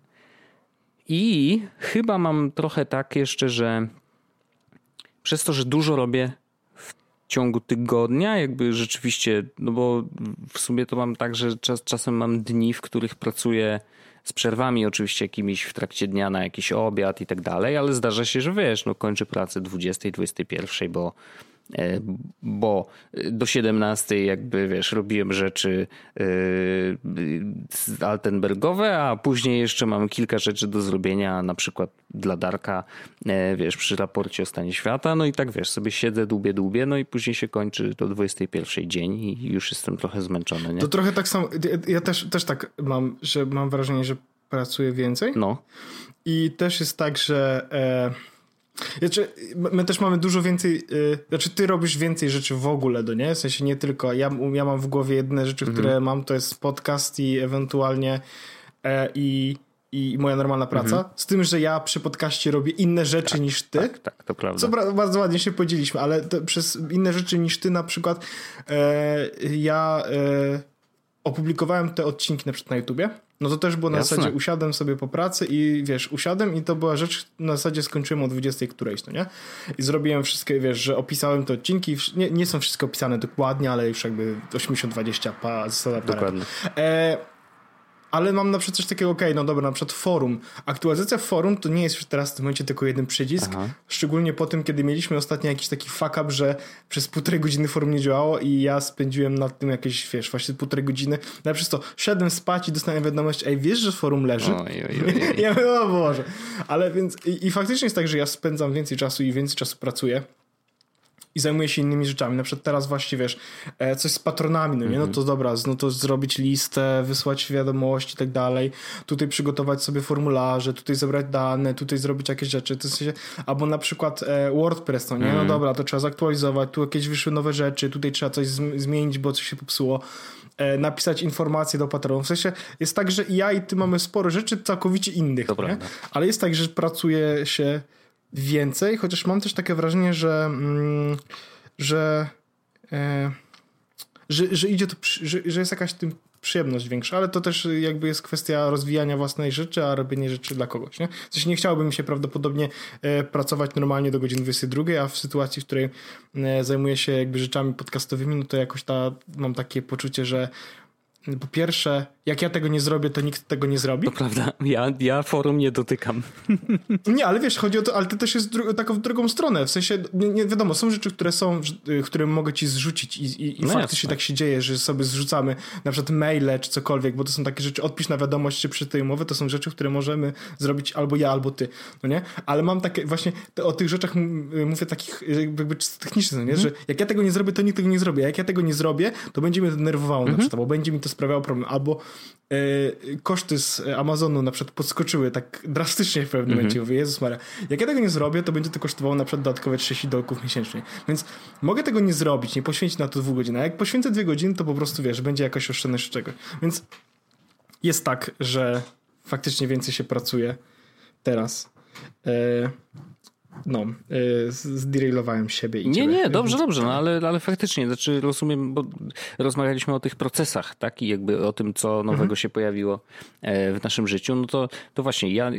I chyba mam trochę tak jeszcze, że przez to, że dużo robię w ciągu tygodnia, jakby rzeczywiście, no bo w sumie to mam tak, że czas, czasem mam dni, w których pracuję z przerwami oczywiście jakimiś w trakcie dnia na jakiś obiad i tak dalej, ale zdarza się, że wiesz, no kończę pracę 20, 21, bo bo do 17 jakby wiesz, robiłem rzeczy yy, Altenbergowe, a później jeszcze mam kilka rzeczy do zrobienia, na przykład dla Darka, yy, wiesz, przy raporcie o stanie świata, no i tak wiesz, sobie siedzę, dłubię, dłubię, no i później się kończy do 21 dzień i już jestem trochę zmęczony, nie? To trochę tak samo, ja też, też tak mam, że mam wrażenie, że pracuję więcej. No. I też jest tak, że e, znaczy, my też mamy dużo więcej, yy, znaczy ty robisz więcej rzeczy w ogóle, do nie? W sensie nie tylko, ja, ja mam w głowie jedne rzeczy, -hmm. które mam, to jest podcast i ewentualnie e, i, i moja normalna praca. -hmm. Z tym, że ja przy podcaście robię inne rzeczy tak, niż ty. Tak, tak, to prawda. Co bardzo ładnie się podzieliśmy, ale przez inne rzeczy niż ty na przykład e, ja e, opublikowałem te odcinki na przykład na YouTubie. No to też było na Jasne. zasadzie usiadłem sobie po pracy i wiesz, usiadłem i to była rzecz, na zasadzie skończyłem o 20 którejś, no nie? I zrobiłem wszystkie, wiesz, że opisałem te odcinki, nie, nie są wszystkie opisane dokładnie, ale już jakby 80-20 pa, zasada Dokładnie. E, ale mam na przykład coś takiego, okej, okay, no dobra, na przykład forum. Aktualizacja forum to nie jest już teraz w tym momencie tylko jeden przycisk, Aha. szczególnie po tym, kiedy mieliśmy ostatnio jakiś taki fuck up, że przez półtorej godziny forum nie działało i ja spędziłem nad tym jakieś, wiesz, właśnie półtorej godziny. No przez to szedłem spać i dostałem wiadomość, ej, wiesz, że forum leży? Oj, oj, oj, ja mówię, o Boże. Ale więc, i, i faktycznie jest tak, że ja spędzam więcej czasu i więcej czasu pracuję i zajmuje się innymi rzeczami. Na przykład teraz właśnie, wiesz, e, coś z patronami, no nie? No to dobra, no to zrobić listę, wysłać wiadomości i tak dalej, tutaj przygotować sobie formularze, tutaj zebrać dane, tutaj zrobić jakieś rzeczy, to w sensie, albo na przykład e, WordPress, no nie? No mhm. dobra, to trzeba zaktualizować, tu jakieś wyszły nowe rzeczy, tutaj trzeba coś zmienić, bo coś się popsuło e, napisać informacje do patronów. W sensie jest tak, że ja i ty mamy sporo rzeczy całkowicie innych, ale jest tak, że pracuje się więcej, chociaż mam też takie wrażenie, że, mm, że, e, że, że idzie to, że, że jest jakaś tym przyjemność większa, ale to też jakby jest kwestia rozwijania własnej rzeczy, a robienie rzeczy dla kogoś. Nie? W sensie nie chciałbym się prawdopodobnie e, pracować normalnie do godziny 22, a w sytuacji, w której e, zajmuję się jakby rzeczami podcastowymi, no to jakoś ta, mam takie poczucie, że po pierwsze, jak ja tego nie zrobię, to nikt tego nie zrobi. To prawda, ja, ja forum nie dotykam. Nie, ale wiesz, chodzi o to, ale to też jest dru- tak w drugą stronę. W sensie, nie, nie, wiadomo, są rzeczy, które są, y, które mogę ci zrzucić i, i, i no faktycznie jasne. tak się dzieje, że sobie zrzucamy na przykład maile czy cokolwiek, bo to są takie rzeczy, odpisz na wiadomość czy przy tej umowy, to są rzeczy, które możemy zrobić albo ja, albo ty, no nie? Ale mam takie, właśnie o tych rzeczach y, mówię takich jakby technicznych, no nie? Mm. Że jak ja tego nie zrobię, to nikt tego nie zrobi. A jak ja tego nie zrobię, to będzie mnie denerwowało mm -hmm. na przykład, bo będzie mi to sprawiało problem. Albo E, koszty z Amazonu na przykład podskoczyły tak drastycznie w pewnym mm -hmm. momencie. Mówię, Jezus Maria, jak ja tego nie zrobię, to będzie to kosztowało na przykład dodatkowe 30 dolków miesięcznie. Więc mogę tego nie zrobić, nie poświęcić na to dwóch godzin. A jak poświęcę dwie godziny, to po prostu wiesz, będzie jakaś oszczędność czegoś. Więc jest tak, że faktycznie więcej się pracuje teraz. E, no, yy, zderailowałem siebie i Nie, ciebie. nie, dobrze, dobrze, no ale, ale faktycznie, znaczy rozumiem, bo rozmawialiśmy o tych procesach, tak, i jakby o tym, co nowego mhm. się pojawiło e, w naszym życiu, no to, to właśnie ja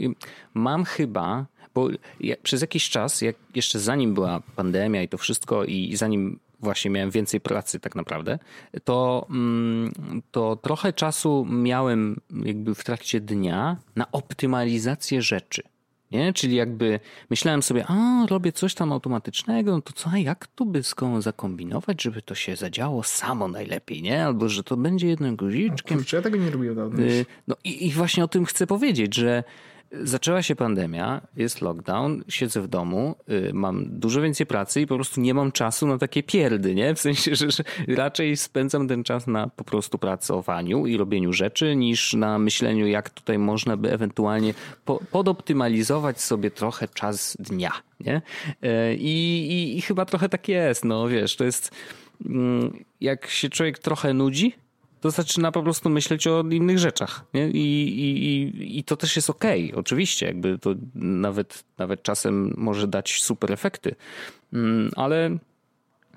mam chyba, bo ja, przez jakiś czas, jak jeszcze zanim była pandemia i to wszystko i zanim właśnie miałem więcej pracy tak naprawdę, to, mm, to trochę czasu miałem jakby w trakcie dnia na optymalizację rzeczy. Nie? Czyli jakby myślałem sobie, a robię coś tam automatycznego, no to co, a jak tu by zakombinować, żeby to się zadziało samo najlepiej, nie? Albo że to będzie jednym guziczkiem. No, kurczę, ja tego nie robiłem dawno. Y, no i, i właśnie o tym chcę powiedzieć, że Zaczęła się pandemia, jest lockdown, siedzę w domu, y, mam dużo więcej pracy i po prostu nie mam czasu na takie pierdy, nie? W sensie, że, raczej spędzam ten czas na po prostu pracowaniu i robieniu rzeczy, niż na myśleniu, jak tutaj można by ewentualnie po, podoptymalizować sobie trochę czas dnia, nie? Y, I, i, I chyba trochę tak jest, no wiesz, to jest mm, jak się człowiek trochę nudzi, to zaczyna po prostu myśleć o innych rzeczach. Nie? I, i, I to też jest okej, okay. oczywiście, jakby to nawet, nawet czasem może dać super efekty. Mm, ale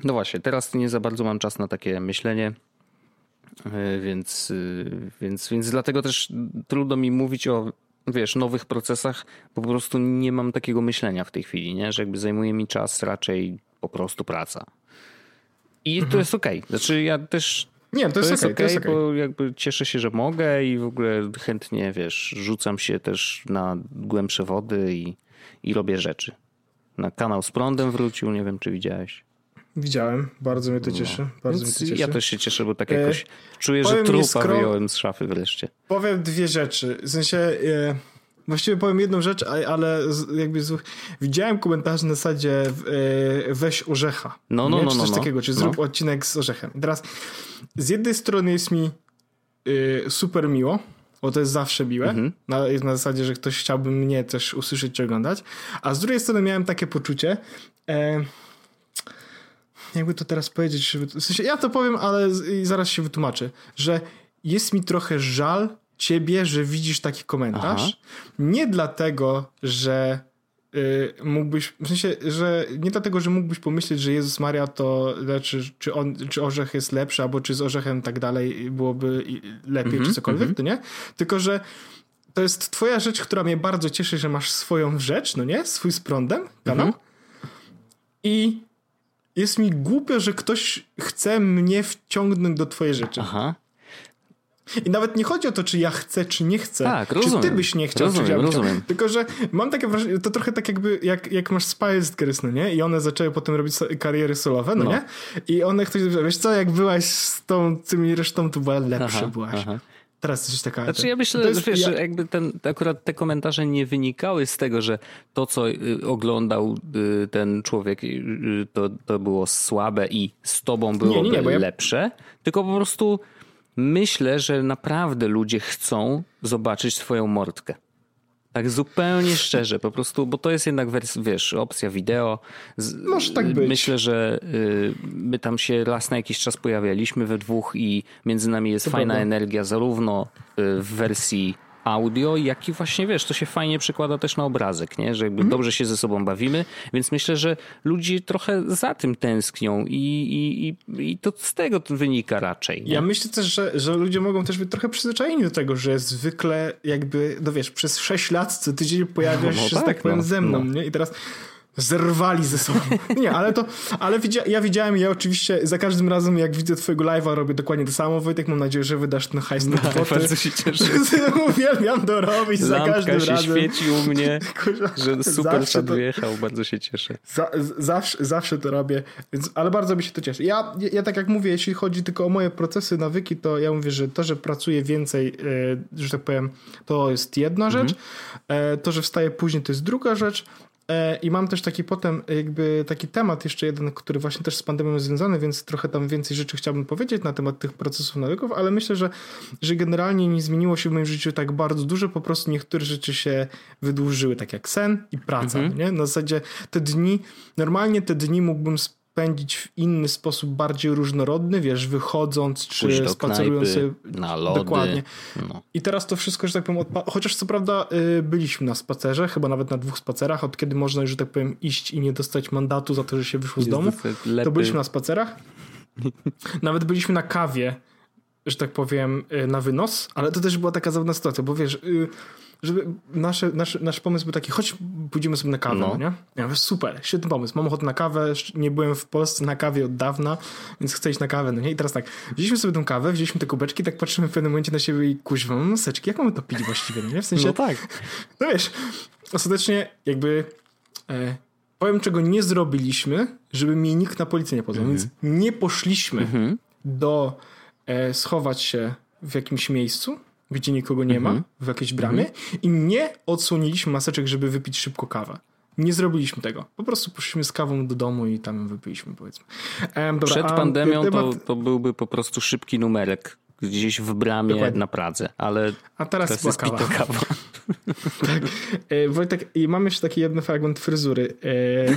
no właśnie, teraz nie za bardzo mam czas na takie myślenie. E, więc, e, więc, więc dlatego też trudno mi mówić o wiesz, nowych procesach, bo po prostu nie mam takiego myślenia w tej chwili, nie? że jakby zajmuje mi czas raczej po prostu praca. I mhm. to jest okej. Okay. Znaczy ja też nie, to, to jest, jest okej, okay, okay, bo jakby cieszę się, że mogę i w ogóle chętnie, wiesz, rzucam się też na głębsze wody i, i robię rzeczy. Na kanał z prądem wrócił, nie wiem, czy widziałeś. Widziałem, bardzo mnie to no. cieszy. No. Bardzo mnie to cieszy. Ja też się cieszę, bo tak e, jakoś e, czuję, że trupa skrom... wyjąłem z szafy wreszcie. Powiem dwie rzeczy. W sensie, e, właściwie powiem jedną rzecz, ale jakby widziałem komentarze na zasadzie e, weź orzecha. No, no, nie? no. Czy coś no, no. takiego, czy zrób no. odcinek z orzechem. Teraz z jednej strony jest mi y, super miło, bo to jest zawsze miłe. Mhm. Na, na zasadzie, że ktoś chciałby mnie też usłyszeć czy oglądać. A z drugiej strony miałem takie poczucie, e, jakby to teraz powiedzieć, że, w sensie ja to powiem, ale zaraz się wytłumaczę, że jest mi trochę żal ciebie, że widzisz taki komentarz. Aha. Nie dlatego, że Y, mógłbyś, w sensie, że nie dlatego, że mógłbyś pomyśleć, że Jezus Maria to, znaczy, czy, on, czy orzech jest lepszy, albo czy z orzechem tak dalej byłoby lepiej, mm -hmm, czy cokolwiek, mm -hmm. to nie? Tylko, że to jest twoja rzecz, która mnie bardzo cieszy, że masz swoją rzecz, no nie? Swój z prądem, kanał. Mm -hmm. I jest mi głupio, że ktoś chce mnie wciągnąć do twojej rzeczy. Aha. I nawet nie chodzi o to, czy ja chcę, czy nie chcę. Tak, rozumiem. Czy ty byś nie chciał, rozumiem, czy ja rozumiem. Tylko, że mam takie wrażenie, to trochę tak jakby, jak, jak masz Spice Girls, no nie? I one zaczęły potem robić kariery solowe, no, no. nie? I one ktoś, wiesz co, jak byłaś z tą, tymi resztą, to była lepsza aha, byłaś. Aha. Teraz coś taka. Znaczy ja myślę, jest, że wiesz, ja... jakby ten, akurat te komentarze nie wynikały z tego, że to, co y, oglądał y, ten człowiek, y, to, to było słabe i z tobą byłoby nie, nie, nie, ja... lepsze, tylko po prostu myślę, że naprawdę ludzie chcą zobaczyć twoją mordkę. Tak zupełnie szczerze, po prostu, bo to jest jednak, wiesz, opcja wideo. Może tak być. Myślę, że y, my tam się raz na jakiś czas pojawialiśmy we dwóch i między nami jest to fajna prawda. energia, zarówno y, w wersji audio, jak i właśnie wiesz, to się fajnie przekłada też na obrazek, nie? że jakby mm. dobrze się ze sobą bawimy, więc myślę, że ludzie trochę za tym tęsknią i, i, i, i to z tego wynika raczej. Nie? Ja myślę też, że, że ludzie mogą też być trochę przyzwyczajeni do tego, że zwykle jakby, no wiesz, przez 6 lat co tydzień pojawiasz no, no się, tak, tak powiem, no, ze mną, no. nie? I teraz zerwali ze sobą. Nie, ale to, ale widzia, ja widziałem, ja oczywiście za każdym razem jak widzę twojego live'a robię dokładnie to samo, Wojtek, mam nadzieję, że wydasz ten hajs na no, Bardzo się cieszę. Uwielbiam to robić Lampka za każdym się razem. świeci u mnie, że super sad wyjechał, bardzo się cieszę. Za, zawsze, zawsze to robię, więc, ale bardzo mi się to cieszy. Ja, ja tak jak mówię, jeśli chodzi tylko o moje procesy, nawyki, to ja mówię, że to, że pracuję więcej, e, że tak powiem, to jest jedna rzecz, mhm. e, to, że wstaję później, to jest druga rzecz, I mam też taki potem jakby taki temat jeszcze jeden, który właśnie też z pandemią jest związany, więc trochę tam więcej rzeczy chciałbym powiedzieć na temat tych procesów nawyków, ale myślę, że, że generalnie nie zmieniło się w moim życiu tak bardzo dużo, po prostu niektóre rzeczy się wydłużyły, tak jak sen i praca, mhm. nie? Na zasadzie te dni, normalnie te dni mógłbym spędzić w inny sposób, bardziej różnorodny, wiesz, wychodząc czy spacerując sobie. Na lody. Dokładnie. No. I teraz to wszystko, że tak powiem, odpa- chociaż co prawda y, byliśmy na spacerze, chyba nawet na dwóch spacerach, od kiedy można, że tak powiem, iść i nie dostać mandatu za to, że się wyszło z domu, to byliśmy na spacerach. nawet byliśmy na kawie, że tak powiem, y, na wynos, ale to też była taka zabawna sytuacja, bo wiesz, y, żeby nasze, nasz, nasz pomysł był taki, choć pójdziemy sobie na kawę, no. nie? Ja mówię, super, świetny pomysł, mam ochotę na kawę, nie byłem w Polsce na kawie od dawna, więc chcę iść na kawę, no nie? I teraz tak, wzięliśmy sobie tę kawę, wzięliśmy te kubeczki, tak patrzymy w pewnym momencie na siebie i kuźwa, mam maseczki, jak mamy to pić właściwie, no nie? W sensie, no tak. No wiesz, ostatecznie jakby e, powiem, czego nie zrobiliśmy, żeby mnie nikt na policję nie pozwał, mm -hmm. więc nie poszliśmy mm -hmm. do schować się w jakimś miejscu, gdzie nikogo nie ma, -hmm. w jakiejś bramie mm-hmm. i nie odsłoniliśmy maseczek, żeby wypić szybko kawę. Nie zrobiliśmy tego. Po prostu poszliśmy z kawą do domu i tam wypiliśmy, powiedzmy. Um, dobra, Przed pandemią to, to byłby po prostu szybki numerek gdzieś w bramie Dokładnie. na Pradze, ale a teraz, teraz jest kawa. kawa. tak. E, Wojtek, i mam jeszcze taki jeden fragment fryzury. E,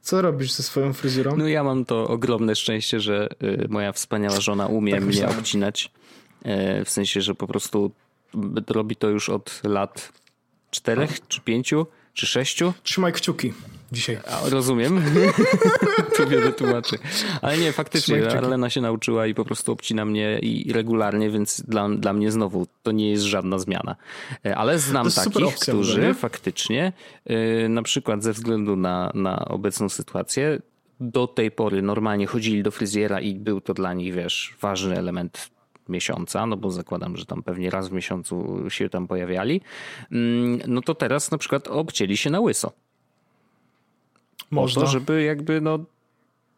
co robisz ze swoją fryzurą? No ja mam to ogromne szczęście, że e, moja wspaniała żona umie tak mnie myślałem. obcinać. E, w sensie, że po prostu robi to już od lat czterech, czy pięciu, czy sześciu. Trzymaj kciuki dzisiaj. Rozumiem. tu wiele tłumaczy. Ale nie, faktycznie Arlena się nauczyła i po prostu obcina mnie i regularnie, więc dla, dla mnie znowu to nie jest żadna zmiana. E, ale znam takich, opcja, którzy faktycznie e, na przykład ze względu na, na obecną sytuację do tej pory normalnie chodzili do fryzjera i był to dla nich, wiesz, ważny element miesiąca, no bo zakładam, że tam pewnie raz w miesiącu się tam pojawiali, mm, no to teraz na przykład obcięli się na łyso. Można. Po to, żeby jakby no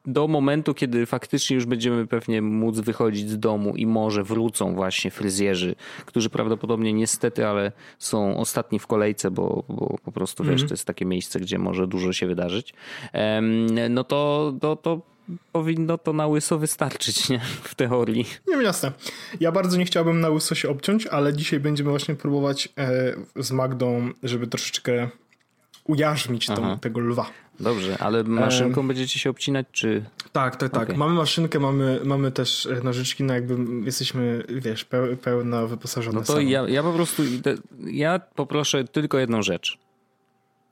do momentu, kiedy faktycznie już będziemy pewnie móc wychodzić z domu i może wrócą właśnie fryzjerzy, którzy prawdopodobnie niestety, ale są ostatni w kolejce, bo, bo po prostu mm -hmm. wiesz, mhm. to jest takie miejsce, gdzie może dużo się wydarzyć, no to, to, to powinno to na łyso wystarczyć, nie? W teorii. Nie wiem, jasne. Ja bardzo nie chciałbym na łyso się obciąć, ale dzisiaj będziemy właśnie próbować e, z Magdą, żeby troszeczkę ujarzmić tą, tego lwa. Dobrze, ale maszynką um, będziecie się obcinać, czy... Tak, tak, tak. Okay. Mamy maszynkę, mamy, mamy też e, nożyczki, no jakby jesteśmy, wiesz, pełno wyposażone. No to ja, ja po prostu, ja poproszę tylko jedną rzecz.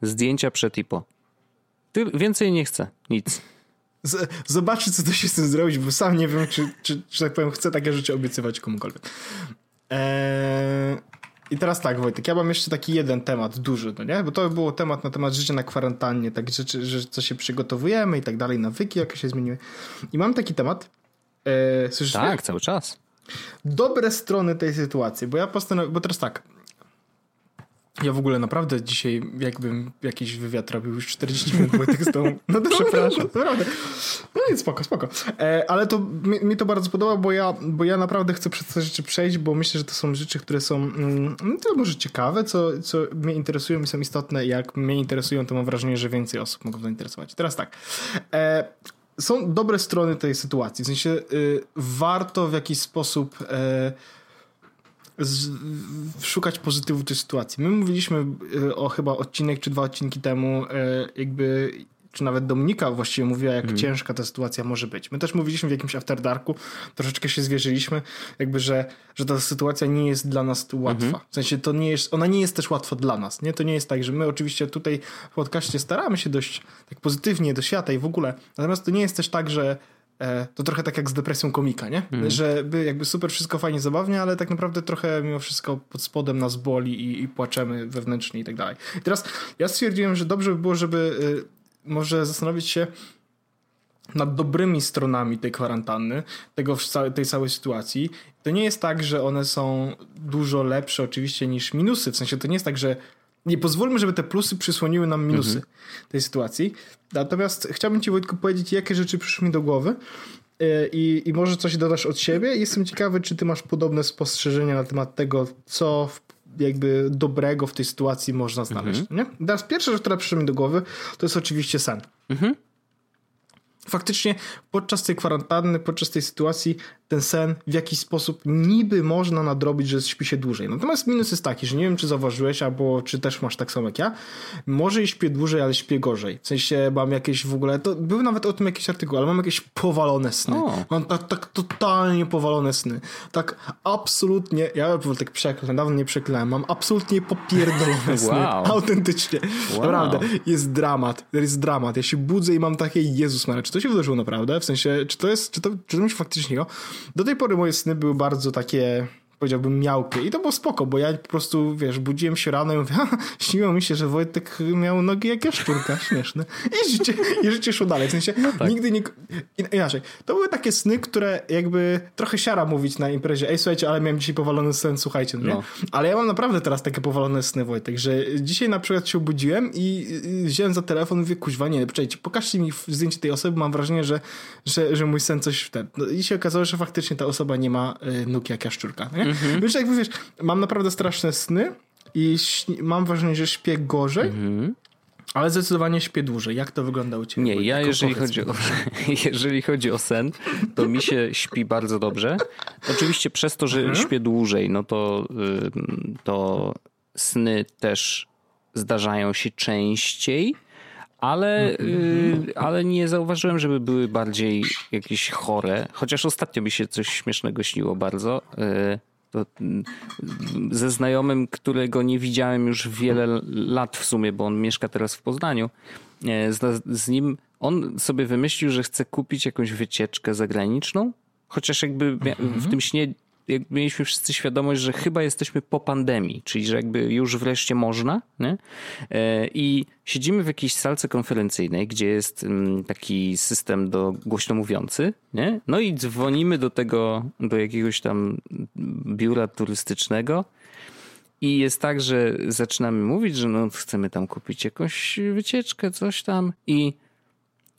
Zdjęcia przed i po. Ty, więcej nie chcę, nic. Zobaczcie, co to się z tym zrobić, bo sam nie wiem, czy, czy, czy tak powiem, chcę takie rzeczy obiecywać komukolwiek. Eee, I teraz tak, Wojtek, ja mam jeszcze taki jeden temat duży, no nie? Bo to było temat na temat życia na kwarantannie, tak rzeczy, że co się przygotowujemy i tak dalej, nawyki jakie się zmieniły. I mam taki temat. Eee, słyszysz tak, mnie? cały czas. Dobre strony tej sytuacji, bo ja postanowiłem, bo teraz tak, ja w ogóle naprawdę dzisiaj jakbym jakiś wywiad robił już 40 minut Wojtek z tą... No to przepraszam. Naprawdę. No nic, spoko, spoko. E, ale to mi, mi, to bardzo podoba, bo ja, bo ja naprawdę chcę przez te rzeczy przejść, bo myślę, że to są rzeczy, które są mm, no to może ciekawe, co, co mnie interesują i są istotne. Jak mnie interesują, to mam wrażenie, że więcej osób mogą zainteresować. Teraz tak. E, są dobre strony tej sytuacji. W sensie y, warto w jakiś sposób... Y, z, szukać pozytywu tej sytuacji. My mówiliśmy e, o chyba odcinek czy dwa odcinki temu, e, jakby czy nawet Dominika właściwie mówiła, jak mm. ciężka ta sytuacja może być. My też mówiliśmy w jakimś After Darku, troszeczkę się zwierzyliśmy, jakby, że, że ta sytuacja nie jest dla nas łatwa. Mm -hmm. W sensie to nie jest, ona nie jest też łatwa dla nas, nie? To nie jest tak, że my oczywiście tutaj w podcaście staramy się dość tak pozytywnie do świata i w ogóle, natomiast to nie jest też tak, że to trochę tak jak z depresją komika, nie? Mm. Że by jakby super wszystko fajnie, zabawnie, ale tak naprawdę trochę mimo wszystko pod spodem nas boli i, i płaczemy wewnętrznie i tak dalej. I teraz ja stwierdziłem, że dobrze by było, żeby y, może zastanowić się nad dobrymi stronami tej kwarantanny, tego, tej całej sytuacji. To nie jest tak, że one są dużo lepsze oczywiście niż minusy. W sensie to nie jest tak, że nie pozwólmy, żeby te plusy przysłoniły nam minusy mhm. tej sytuacji. Natomiast chciałbym Ci, Wojtku, powiedzieć, jakie rzeczy przyszły mi do głowy. E, I, I może coś dodasz od siebie. Jestem ciekawy, czy ty masz podobne spostrzeżenia na temat tego, co jakby dobrego w tej sytuacji można znaleźć. Mhm. Nie? Teraz pierwsza rzecz, która przyszła mi do głowy, to jest oczywiście sen. Mhm. Faktycznie podczas tej kwarantanny, podczas tej sytuacji ten sen w jakiś sposób niby można nadrobić, że śpi się dłużej. Natomiast minus jest taki, że nie wiem, czy zauważyłeś, albo czy też masz tak samo jak ja, może i śpię dłużej, ale śpię gorzej. W sensie mam jakieś w ogóle, to były nawet o tym jakieś artykuły, ale mam jakieś powalone sny. O. Mam tak, tak totalnie powalone sny. Tak absolutnie, ja tak przeklę, dawno nie przeklałem, mam absolutnie popierdolone sny. Wow. Autentycznie. Wow. Naprawdę, jest dramat. Jest dramat. Ja się budzę i mam takie, Jezus Maria, czy to się wydarzyło naprawdę? W sensie, czy to jest, czy to, czy to mi się faktycznie do tej pory moje sny były bardzo takie powiedziałbym miałkie i to było spoko, bo ja po prostu, wiesz, budziłem się rano i mówię, śniło mi się, że Wojtek miał nogi jak jaszczurka, śmieszne. I życie, i życie szło dalej, w sensie no tak. nigdy nie... Inaczej, to były takie sny, które jakby trochę siara mówić na imprezie, ej słuchajcie, ale miałem dzisiaj powalony sen, słuchajcie, no. Ale ja mam naprawdę teraz takie powalone sny, Wojtek, że dzisiaj na przykład się obudziłem i wziąłem za telefon i mówię, kuźwa, nie, poczekajcie, pokażcie mi zdjęcie tej osoby, mam wrażenie, że, że, że mój sen coś... Ten... No I się okazało, że faktycznie ta osoba nie ma y, nóg jak jaszczurka, nie? Mhm. Wiesz, jakby wiesz, mam naprawdę straszne sny i mam wrażenie, że śpię gorzej, mhm. ale zdecydowanie śpię dłużej. Jak to wygląda u Ciebie? Nie, ja jeżeli chodzi, o, jeżeli chodzi o sen, to mi się śpi bardzo dobrze. Oczywiście przez to, że mhm. śpię dłużej, no to, to sny też zdarzają się częściej ale, yy, ale nie zauważyłem, żeby były bardziej jakieś chore. Chociaż ostatnio mi się coś śmiesznego śniło bardzo. To mm, ze znajomym, którego nie widziałem już wiele lat w sumie, bo on mieszka teraz w Poznaniu. E, z, z nim on sobie wymyślił, że chce kupić jakąś wycieczkę zagraniczną, chociaż jakby w mhm. tym śnie mieliśmy wszyscy świadomość, że chyba jesteśmy po pandemii, czyli że jakby już wreszcie można. Nie? E, I siedzimy w jakiejś salce konferencyjnej, gdzie jest mm, taki system do głośno mówiący. Nie? No i dzwonimy do tego, do jakiegoś tam biura turystycznego. I jest tak, że zaczynamy mówić, że no chcemy tam kupić jakąś wycieczkę, coś tam. I,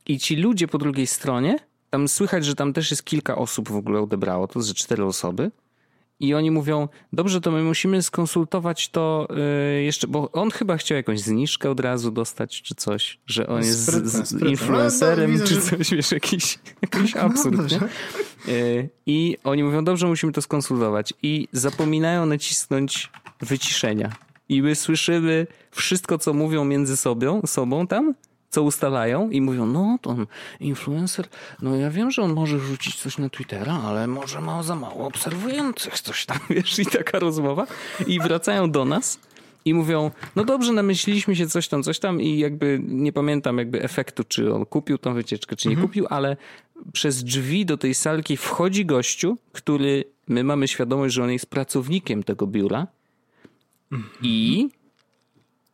i ci ludzie po drugiej stronie tam słychać, że tam też jest kilka osób w ogóle odebrało, to ze cztery osoby. I oni mówią, dobrze, to my musimy skonsultować to yy, jeszcze, bo on chyba chciał jakąś zniżkę od razu dostać, czy coś, że on jest sprytne, z, z influencerem, no, no, czy coś, wiesz, jakiś, jakiś no, absurd. No, yy, I oni mówią, dobrze, musimy to skonsultować. I zapominają nacisnąć wyciszenia. I my słyszymy wszystko, co mówią między sobą, sobą tam, co ustalają i mówią, no to influencer, no ja wiem, że on może rzucić coś na Twittera, ale może ma za mało obserwujących, coś tam, wiesz, i taka rozmowa. I wracają do nas i mówią, no dobrze, namyśliliśmy się coś tam, coś tam i jakby nie pamiętam jakby efektu, czy on kupił tą wycieczkę, czy nie mhm. kupił, ale przez drzwi do tej salki wchodzi gościu, który my mamy świadomość, że on jest pracownikiem tego biura mhm. i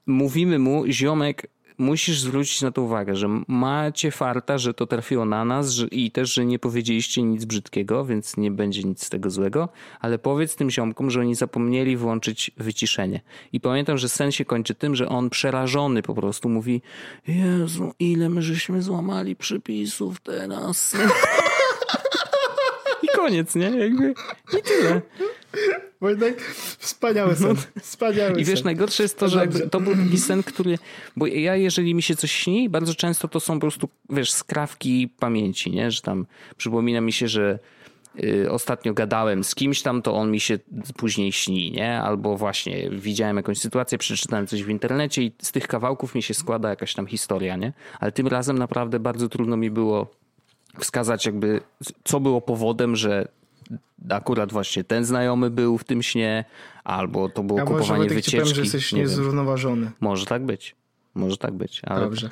mówimy mu, ziomek, musisz zwrócić na to uwagę, że macie farta, że to trafiło na nas że, i też, że nie powiedzieliście nic brzydkiego, więc nie będzie nic z tego złego, ale powiedz tym ziomkom, że oni zapomnieli włączyć wyciszenie. I pamiętam, że sen się kończy tym, że on przerażony po prostu mówi Jezu, ile my żeśmy złamali przypisów teraz. I koniec, nie? Jakby i tyle. Wojtek, wspaniały sen. No, wspaniały I wiesz, sen. najgorsze jest to, że to był taki sen, który... Bo ja, jeżeli mi się coś śni, bardzo często to są po prostu, wiesz, skrawki pamięci, nie? Że tam przypomina mi się, że y, ostatnio gadałem z kimś tam, to on mi się później śni, nie? Albo właśnie widziałem jakąś sytuację, przeczytałem coś w internecie i z tych kawałków mi się składa jakaś tam historia, nie? Ale tym razem naprawdę bardzo trudno mi było wskazać jakby, co było powodem, że akurat właśnie ten znajomy był w tym śnie, albo to było A kupowanie może wycieczki. Powiem, że jesteś nie niezrównoważony. Może tak być. Może tak być. Ale... Dobrze.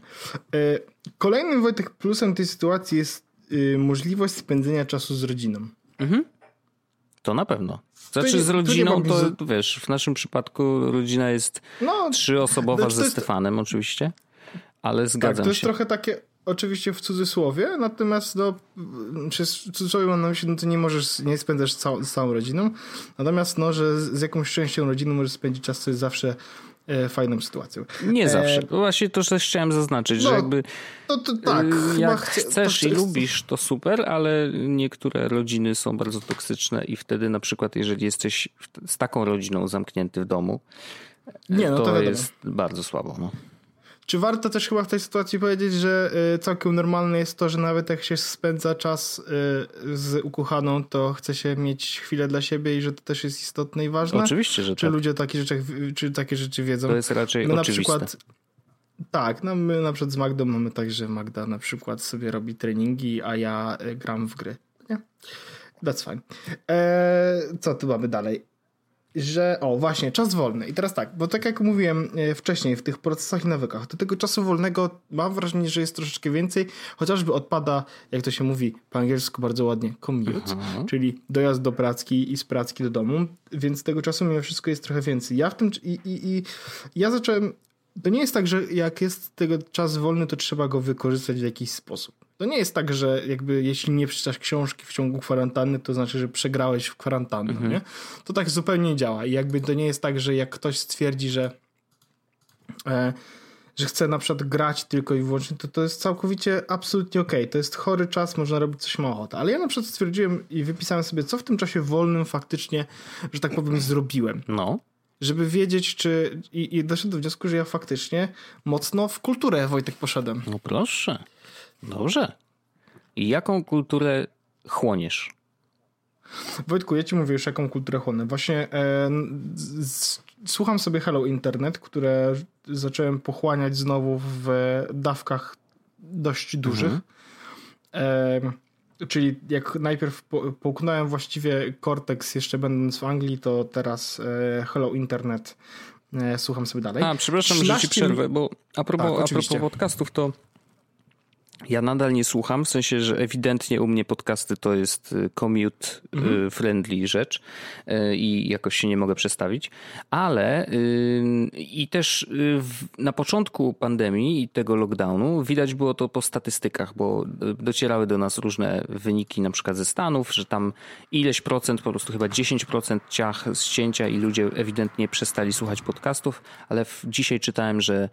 E, kolejnym Wojtek plusem tej sytuacji jest y, możliwość spędzenia czasu z rodziną. Mhm. To na pewno. Znaczy z rodziną to, to, wiesz, w naszym przypadku rodzina jest no, trzyosobowa ze jest... Stefanem oczywiście, ale zgadzam tak, to jest się. trochę takie oczywiście w cudzysłowie, natomiast no, przez cudzysłowie mam na myśli, no to nie możesz, nie spędzasz cał, z całą rodziną, natomiast no, że z jakąś częścią rodziny możesz spędzić czas, co jest zawsze e, fajną sytuacją. Nie e... zawsze. Właśnie to też chciałem zaznaczyć, no, że jakby to, to tak, y, jak chcesz to, i lubisz, to super, ale niektóre rodziny są bardzo toksyczne i wtedy na przykład jeżeli jesteś z taką rodziną zamknięty w domu, nie, no to, to jest bardzo słabo. No. Czy warto też chyba w tej sytuacji powiedzieć, że y, całkiem normalne jest to, że nawet jak się spędza czas y, z ukochaną, to chce się mieć chwilę dla siebie i że to też jest istotne i ważne? Oczywiście, że czy tak. ludzie takie rzeczy, czy takie rzeczy wiedzą? To jest raczej oczywiste. Na przykład, tak, no my na przykład z Magdą mamy tak, że Magda na przykład sobie robi treningi, a ja y, gram w gry. Nie? That's fine. Eee, co tu mamy dalej? Że o właśnie, czas wolny. I teraz tak, bo tak jak mówiłem e, wcześniej w tych procesach i nawykach, to tego czasu wolnego mam wrażenie, że jest troszeczkę więcej, chociażby odpada, jak to się mówi po angielsku bardzo ładnie, commute, mhm. czyli dojazd do pracki i z pracki do domu, więc tego czasu mimo wszystko jest trochę więcej. Ja w tym i, i, i ja zacząłem to nie jest tak, że jak jest tego czas wolny, to trzeba go wykorzystać w jakiś sposób. To nie jest tak, że jakby jeśli nie przeczytasz książki w ciągu kwarantanny, to znaczy, że przegrałeś w kwarantannę, mhm. nie? To tak zupełnie nie działa. I jakby to nie jest tak, że jak ktoś stwierdzi, że e, że chce na przykład grać tylko i wyłącznie, to to jest całkowicie absolutnie okej. Okay. To jest chory czas, można robić coś ma ochotę. Ale ja na przykład stwierdziłem i wypisałem sobie, co w tym czasie wolnym faktycznie, że tak powiem, zrobiłem. No żeby wiedzieć, czy. I, I doszedłem do wniosku, że ja faktycznie mocno w kulturę Wojtek poszedłem. No proszę. Dobrze. I jaką kulturę chłoniesz? Wojtku, ja ci mówię już, jaką kulturę chłonę. Właśnie e, z, słucham sobie Hello Internet, które zacząłem pochłaniać znowu w dawkach dość dużych. Mhm. E, Czyli jak najpierw połknąłem właściwie Cortex jeszcze będąc w Anglii, to teraz e, Hello Internet e, słucham sobie dalej. A, przepraszam, 13... że ci przerwę, bo a propos, tak, a propos podcastów, to ja nadal nie słucham, w sensie, że ewidentnie u mnie podcasty to jest y, commute y, mhm. friendly rzecz y, i jakoś się nie mogę przestawić, ale i też na początku pandemii i tego lockdownu widać było to po statystykach, bo docierały do nas różne wyniki na przykład ze Stanów, że tam ileś procent, po prostu chyba 10% ciach ścięcia i ludzie ewidentnie przestali słuchać podcastów, ale dzisiaj czytałem, że,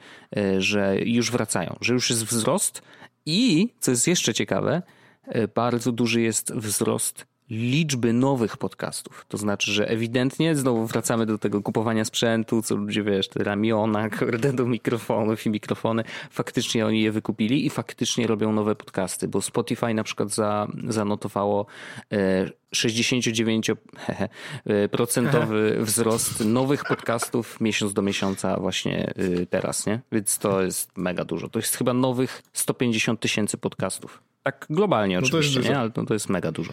że już wracają, że już jest wzrost, i, co jest jeszcze ciekawe, e, bardzo duży jest wzrost liczby nowych podcastów. To znaczy, że ewidentnie znowu wracamy do tego kupowania sprzętu, co ludzie, wiesz, te ramiona, kurde, do mikrofonów i mikrofony. Faktycznie oni je wykupili i faktycznie robią nowe podcasty, bo Spotify na przykład za, zanotowało 69% e, wzrost nowych podcastów miesiąc do miesiąca właśnie e, teraz, nie? Więc to jest mega dużo. To jest chyba nowych 150 tysięcy podcastów. Tak globalnie no oczywiście, nie? Ale to, to jest mega dużo.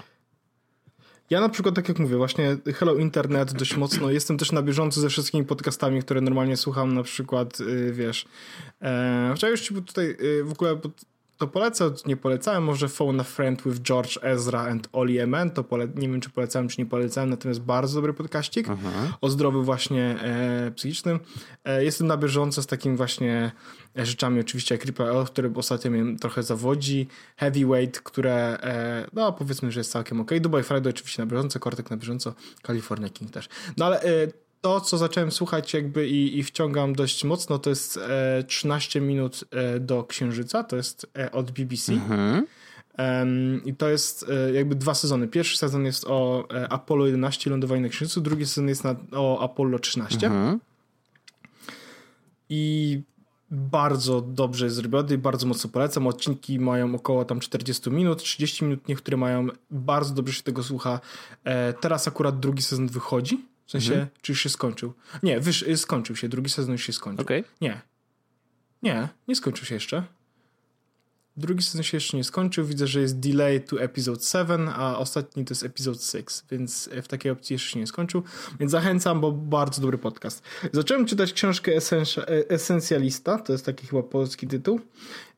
Ja na przykład, tak jak mówię, właśnie Hello Internet dość mocno, jestem też na bieżąco ze wszystkimi podcastami, które normalnie słucham, na przykład, yy, wiesz, e, chciałem już ci tutaj yy, w ogóle to polecę, nie polecałem, może Phone a Friend with George Ezra and Oli Emen, to pole, nie wiem, czy polecałem, czy nie polecałem, natomiast bardzo dobry podkaścik Aha. o zdrowiu właśnie e, psychicznym. E, jestem na bieżąco z takim właśnie e, rzeczami, oczywiście jak Ripple Elf, który ostatnio mnie trochę zawodzi, Heavyweight, które e, no powiedzmy, że jest całkiem ok. Dubai Friday oczywiście na bieżąco, Kortek na bieżąco, California King też. No ale e, to, co zacząłem słuchać jakby i, i wciągam dość mocno, to jest e, 13 minut e, do Księżyca, to jest e, od BBC. Mhm. Um, I to jest e, jakby dwa sezony. Pierwszy sezon jest o e, Apollo 11 lądowanie na Księżycu, drugi sezon jest na, o Apollo 13. Mhm. I bardzo dobrze jest zrobiony i bardzo mocno polecam. Odcinki mają około tam 40 minut, 30 minut, niektóre mają, bardzo dobrze się tego słucha. E, teraz akurat drugi sezon wychodzi w sensie, mhm. czy już się skończył? Nie, wyż, y, skończył się, drugi sezon już się skończył. Okay. Nie. Nie, nie skończył się jeszcze. Drugi sezon się jeszcze nie skończył. Widzę, że jest delay to episode 7, a ostatni to jest episode 6, więc w takiej opcji jeszcze się nie skończył. Więc zachęcam, bo bardzo dobry podcast. Zacząłem czytać książkę Esencjalista, to jest taki chyba polski tytuł.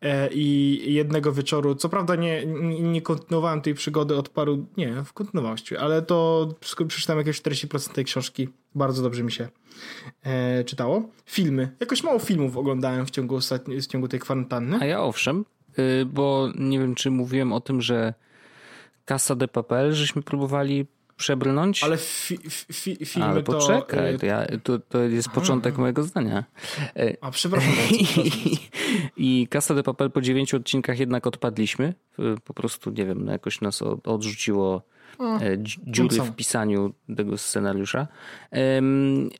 E, I jednego wieczoru, co prawda nie, nie kontynuowałem tej przygody od paru, nie, kontynuowałem ale to przeczytałem jakieś 40% tej książki. Bardzo dobrze mi się e, czytało. Filmy. Jakoś mało filmów oglądałem w ciągu, ostatni, w ciągu tej kwarantanny. A ja owszem, bo nie wiem, czy mówiłem o tym, że Casa de Papel żeśmy próbowali przebrnąć. Ale fi, fi, Ale poczekaj, to... To, ja, to, to jest początek Aha. mojego zdania. Y, A, przepraszam. I, I Casa de Papel po dziewięciu odcinkach jednak odpadliśmy. Y, po prostu, nie wiem, no jakoś nas odrzuciło e, dziury w pisaniu tego scenariusza.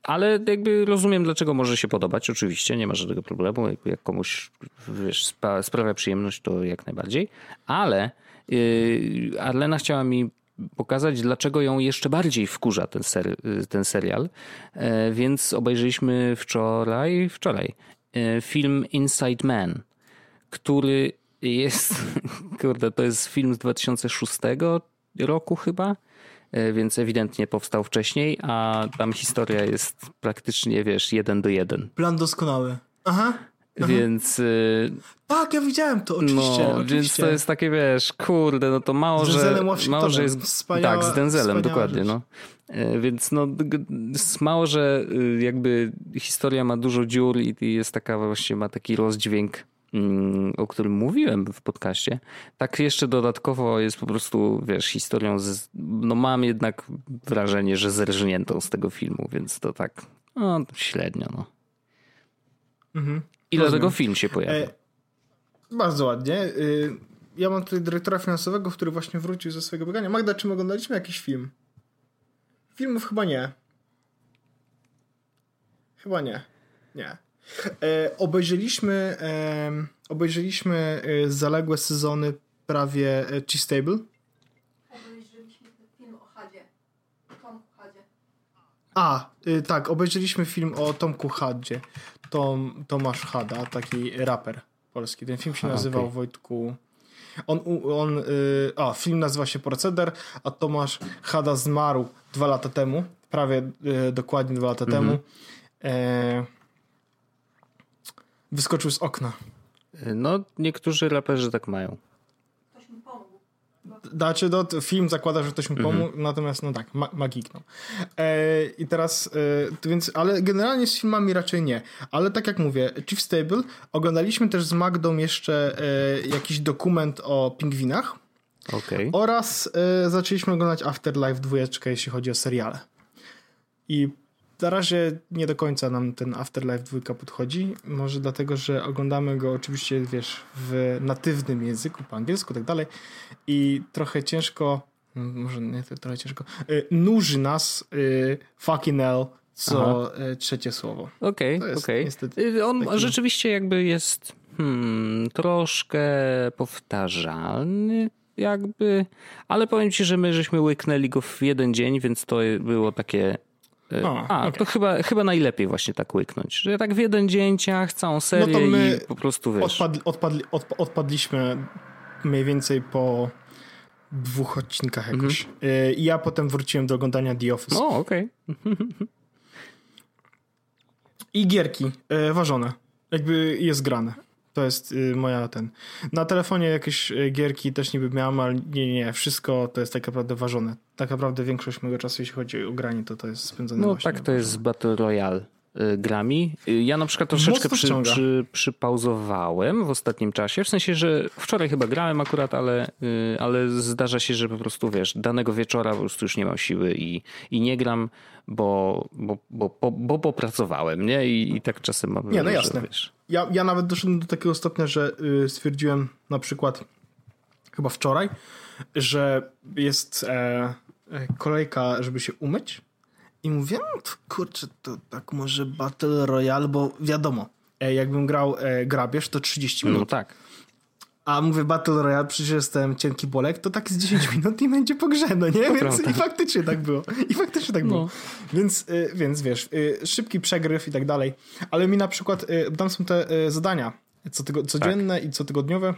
Ale jakby rozumiem, dlaczego może się podobać. Oczywiście, nie ma żadnego problemu. Jak komuś wiesz, sprawia przyjemność, to jak najbardziej. Ale yy, Arlena chciała mi pokazać, dlaczego ją jeszcze bardziej wkurza ten, ser, ten serial. E, więc obejrzeliśmy wczoraj, wczoraj e, film Inside Man, który jest, kurde, to jest film z 2006 roku chyba, e, więc ewidentnie powstał wcześniej, a tam historia jest praktycznie, wiesz, jeden do jeden. Plan doskonały. Aha. Aha. Więc. Y, tak, ja widziałem to, oczywiście. No, oczywiście. Więc to jest takie, wiesz, kurde, no to mało, że. Mało, że jest. Wspaniała, tak, z Denzelem, dokładnie. No. E, więc no, mało, że y, jakby historia ma dużo dziur i jest taka właśnie, ma taki rozdźwięk o którym mówiłem w podcaście, tak jeszcze dodatkowo jest po prostu, wiesz, historią, z, no mam jednak wrażenie, że zerżniętą z tego filmu, więc to tak, no średnio, no. Mhm. I dlatego film się pojawia. E, bardzo ładnie. E, ja mam tutaj dyrektora finansowego, który właśnie wrócił ze swojego biegania. Magda, czy my oglądaliśmy jakiś film? Filmów chyba nie. Chyba nie. Nie. E, obejrzeliśmy e, obejrzeliśmy e, zaległe sezony prawie Cheese Stable. Obejrzeliśmy film o Hadzie. Tomku Hadzie. A, y, tak, obejrzeliśmy film o Tomku Hadzie. Tom, Tomasz Hada, taki raper polski. Ten film się nazywał okay. Wojtku. On, on, yy, a, film nazywa się Proceder, a Tomasz Hada zmarł dwa lata temu, prawie yy, dokładnie dwa lata mm -hmm. temu. E, wyskoczył z okna. No, niektórzy raperzy tak mają. Znaczy, no, film zakłada, że ktoś mu pomógł, mhm. natomiast no tak, ma, magiknął. E, I teraz, e, więc, ale generalnie z filmami raczej nie. Ale tak jak mówię, Chief Stable, oglądaliśmy też z Magdą jeszcze e, jakiś dokument o pingwinach. Okay. Oraz e, zaczęliśmy oglądać Afterlife dwójeczkę, jeśli chodzi o seriale. I na razie nie do końca nam ten Afterlife 2 podchodzi. Może dlatego, że oglądamy go oczywiście, wiesz, w natywnym języku, po angielsku i tak dalej. I trochę ciężko, no, może nie trochę ciężko, y, nuży nas y, fucking hell co Aha. Y, trzecie słowo. Okej, okay, okej. Okay. On taki... rzeczywiście jakby jest hmm, troszkę powtarzalny jakby, ale powiem ci, że my żeśmy łyknęli go w jeden dzień, więc to było takie E, A, okay. to chyba, chyba najlepiej właśnie tak łyknąć, że tak w jeden dzień ciach, całą serię no to my i po prostu wiesz. Odpadli, odpadli, odp odpadliśmy mniej więcej po dwóch odcinkach jakoś. Mhm. E, I ja potem wróciłem do oglądania The Office. O, okej. Okay. I gierki e, ważone. Jakby jest grane. To jest y, moja ten. Na telefonie jakieś y, gierki też niby miałem, ale nie, nie, wszystko to jest tak naprawdę ważone. Tak naprawdę większość mojego czasu, jeśli chodzi o granie, to to jest spędzone No tak, to jest Battle Royale y, grami. Ja na przykład troszeczkę przy, przy, przypauzowałem w ostatnim czasie, w sensie, że wczoraj chyba grałem akurat, ale, ale zdarza się, że po prostu wiesz, danego wieczora po prostu już nie mam siły i, i nie gram, bo, bo, bo, bo, bo popracowałem, nie? I, i tak czasem mam Nie, no jasne. Że, wiesz, ja, ja nawet doszedłem do takiego stopnia, że y, stwierdziłem na przykład chyba wczoraj, że jest e, e, kolejka, żeby się umyć i mówię, no to kurczę, to tak może Battle Royale, bo wiadomo, e, jakbym grał e, grabież, to 30 minut. No tak. A mówię Battle Royale, przecież jestem cienki bolek, to tak z 10 minut i będzie po grze, no nie? Więc i faktycznie tak było. I faktycznie tak no. było. Więc, y, więc wiesz, y, szybki przegryw i tak dalej. Ale mi na przykład, y, tam są te zadania co tygo, codzienne tak. i cotygodniowe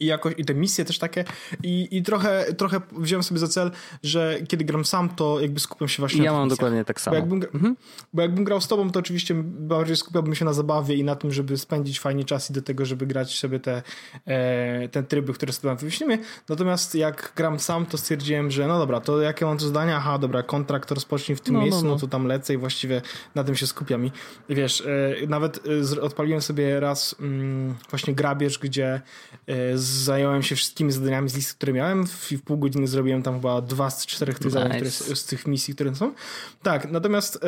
i jakoś, i te misje też takie i, i trochę, trochę wziąłem sobie za cel, że kiedy gram sam, to jakby skupiam się właśnie ja na Ja mam dokładnie tak samo. Bo jakbym, mhm. bo jakbym grał z tobą, to oczywiście bardziej skupiałbym się na zabawie i na tym, żeby spędzić fajnie czas i do tego, żeby grać sobie te, e, te tryby, które sobie wymyślimy. Natomiast jak gram sam, to stwierdziłem, że no dobra, to jakie mam to zdania? Aha, dobra, kontrakt rozpocznij w tym no, no miejscu, no, no. no, to tam lecę i właściwie na tym się skupiam. I wiesz, e, nawet e, odpaliłem sobie raz mm, właśnie grabież, gdzie e, zająłem się wszystkimi zadaniami z listy, które miałem i w pół godziny zrobiłem tam chyba dwa z czterech tych zadań, które, z tych misji, które są. Tak, natomiast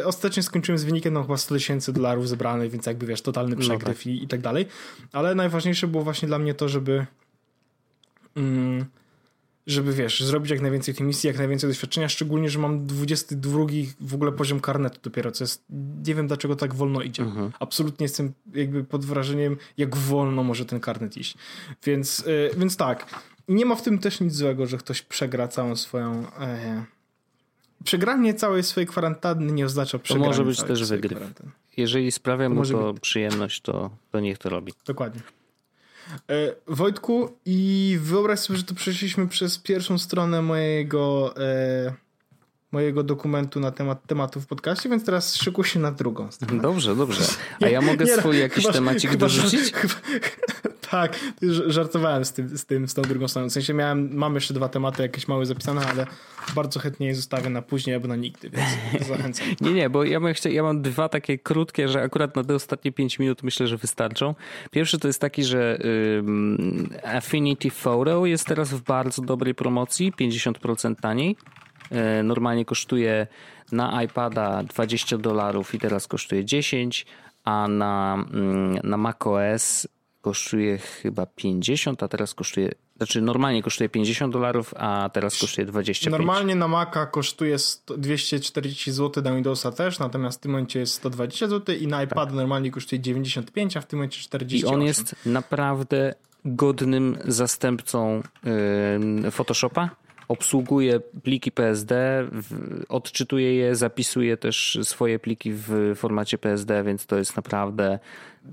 e, ostatecznie skończyłem z wynikiem no chyba 100 tysięcy dolarów zebranych, więc jakby wiesz, totalny przegryw no tak. i, i tak dalej. Ale najważniejsze było właśnie dla mnie to, żeby mm, żeby wiesz, zrobić jak najwięcej tej misji, jak najwięcej doświadczenia, szczególnie, że mam 22 w ogóle poziom karnetu dopiero, co jest, nie wiem dlaczego tak wolno idzie. Mhm. Absolutnie jestem jakby pod wrażeniem, jak wolno może ten karnet iść. Więc, y, więc tak, nie ma w tym też nic złego, że ktoś przegra całą swoją... E, przegranie całej swojej kwarantanny nie oznacza przegrania może być też wygryw. kwarantanny. Jeżeli sprawia mu może to przyjemność, to, to niech to robi. Dokładnie. E, Wojtku, i wyobraź sobie, że to przeszliśmy przez pierwszą stronę mojego, e, mojego dokumentu na temat tematów w podcaście, więc teraz szykuj się na drugą stronę. Dobrze, dobrze. A ja mogę Nie, swój jakiś chyba- temacik chyba- dorzucić? Chyba, tak, żartowałem z tym, z tym, z tą drugą stroną. W sensie miałem, mam jeszcze dwa tematy jakieś małe zapisane, ale bardzo chętnie je zostawię na później albo na nigdy, więc zachęcam. Nie, nie, bo ja, bym chciał, ja mam dwa takie krótkie, że akurat na te ostatnie 5 minut myślę, że wystarczą. Pierwszy to jest taki, że ym, Affinity Photo jest teraz w bardzo dobrej promocji, 50% taniej. E, Normalnie kosztuje na iPada 20 dolarów i teraz kosztuje 10, a na, mm, na macOS kosztuje chyba 50, a teraz kosztuje, znaczy normalnie kosztuje 50 dolarów, a teraz kosztuje 25. Normalnie na Maca kosztuje 100, 240 zł, na Windowsa też, natomiast w tym momencie jest 120 zł i na iPad normalnie kosztuje 95, a w tym momencie Tak. I 48. on jest naprawdę godnym zastępcą yy, Photoshopa. Obsługuje pliki PSD, odczytuje je, zapisuje też swoje pliki w formacie PSD, więc to jest naprawdę.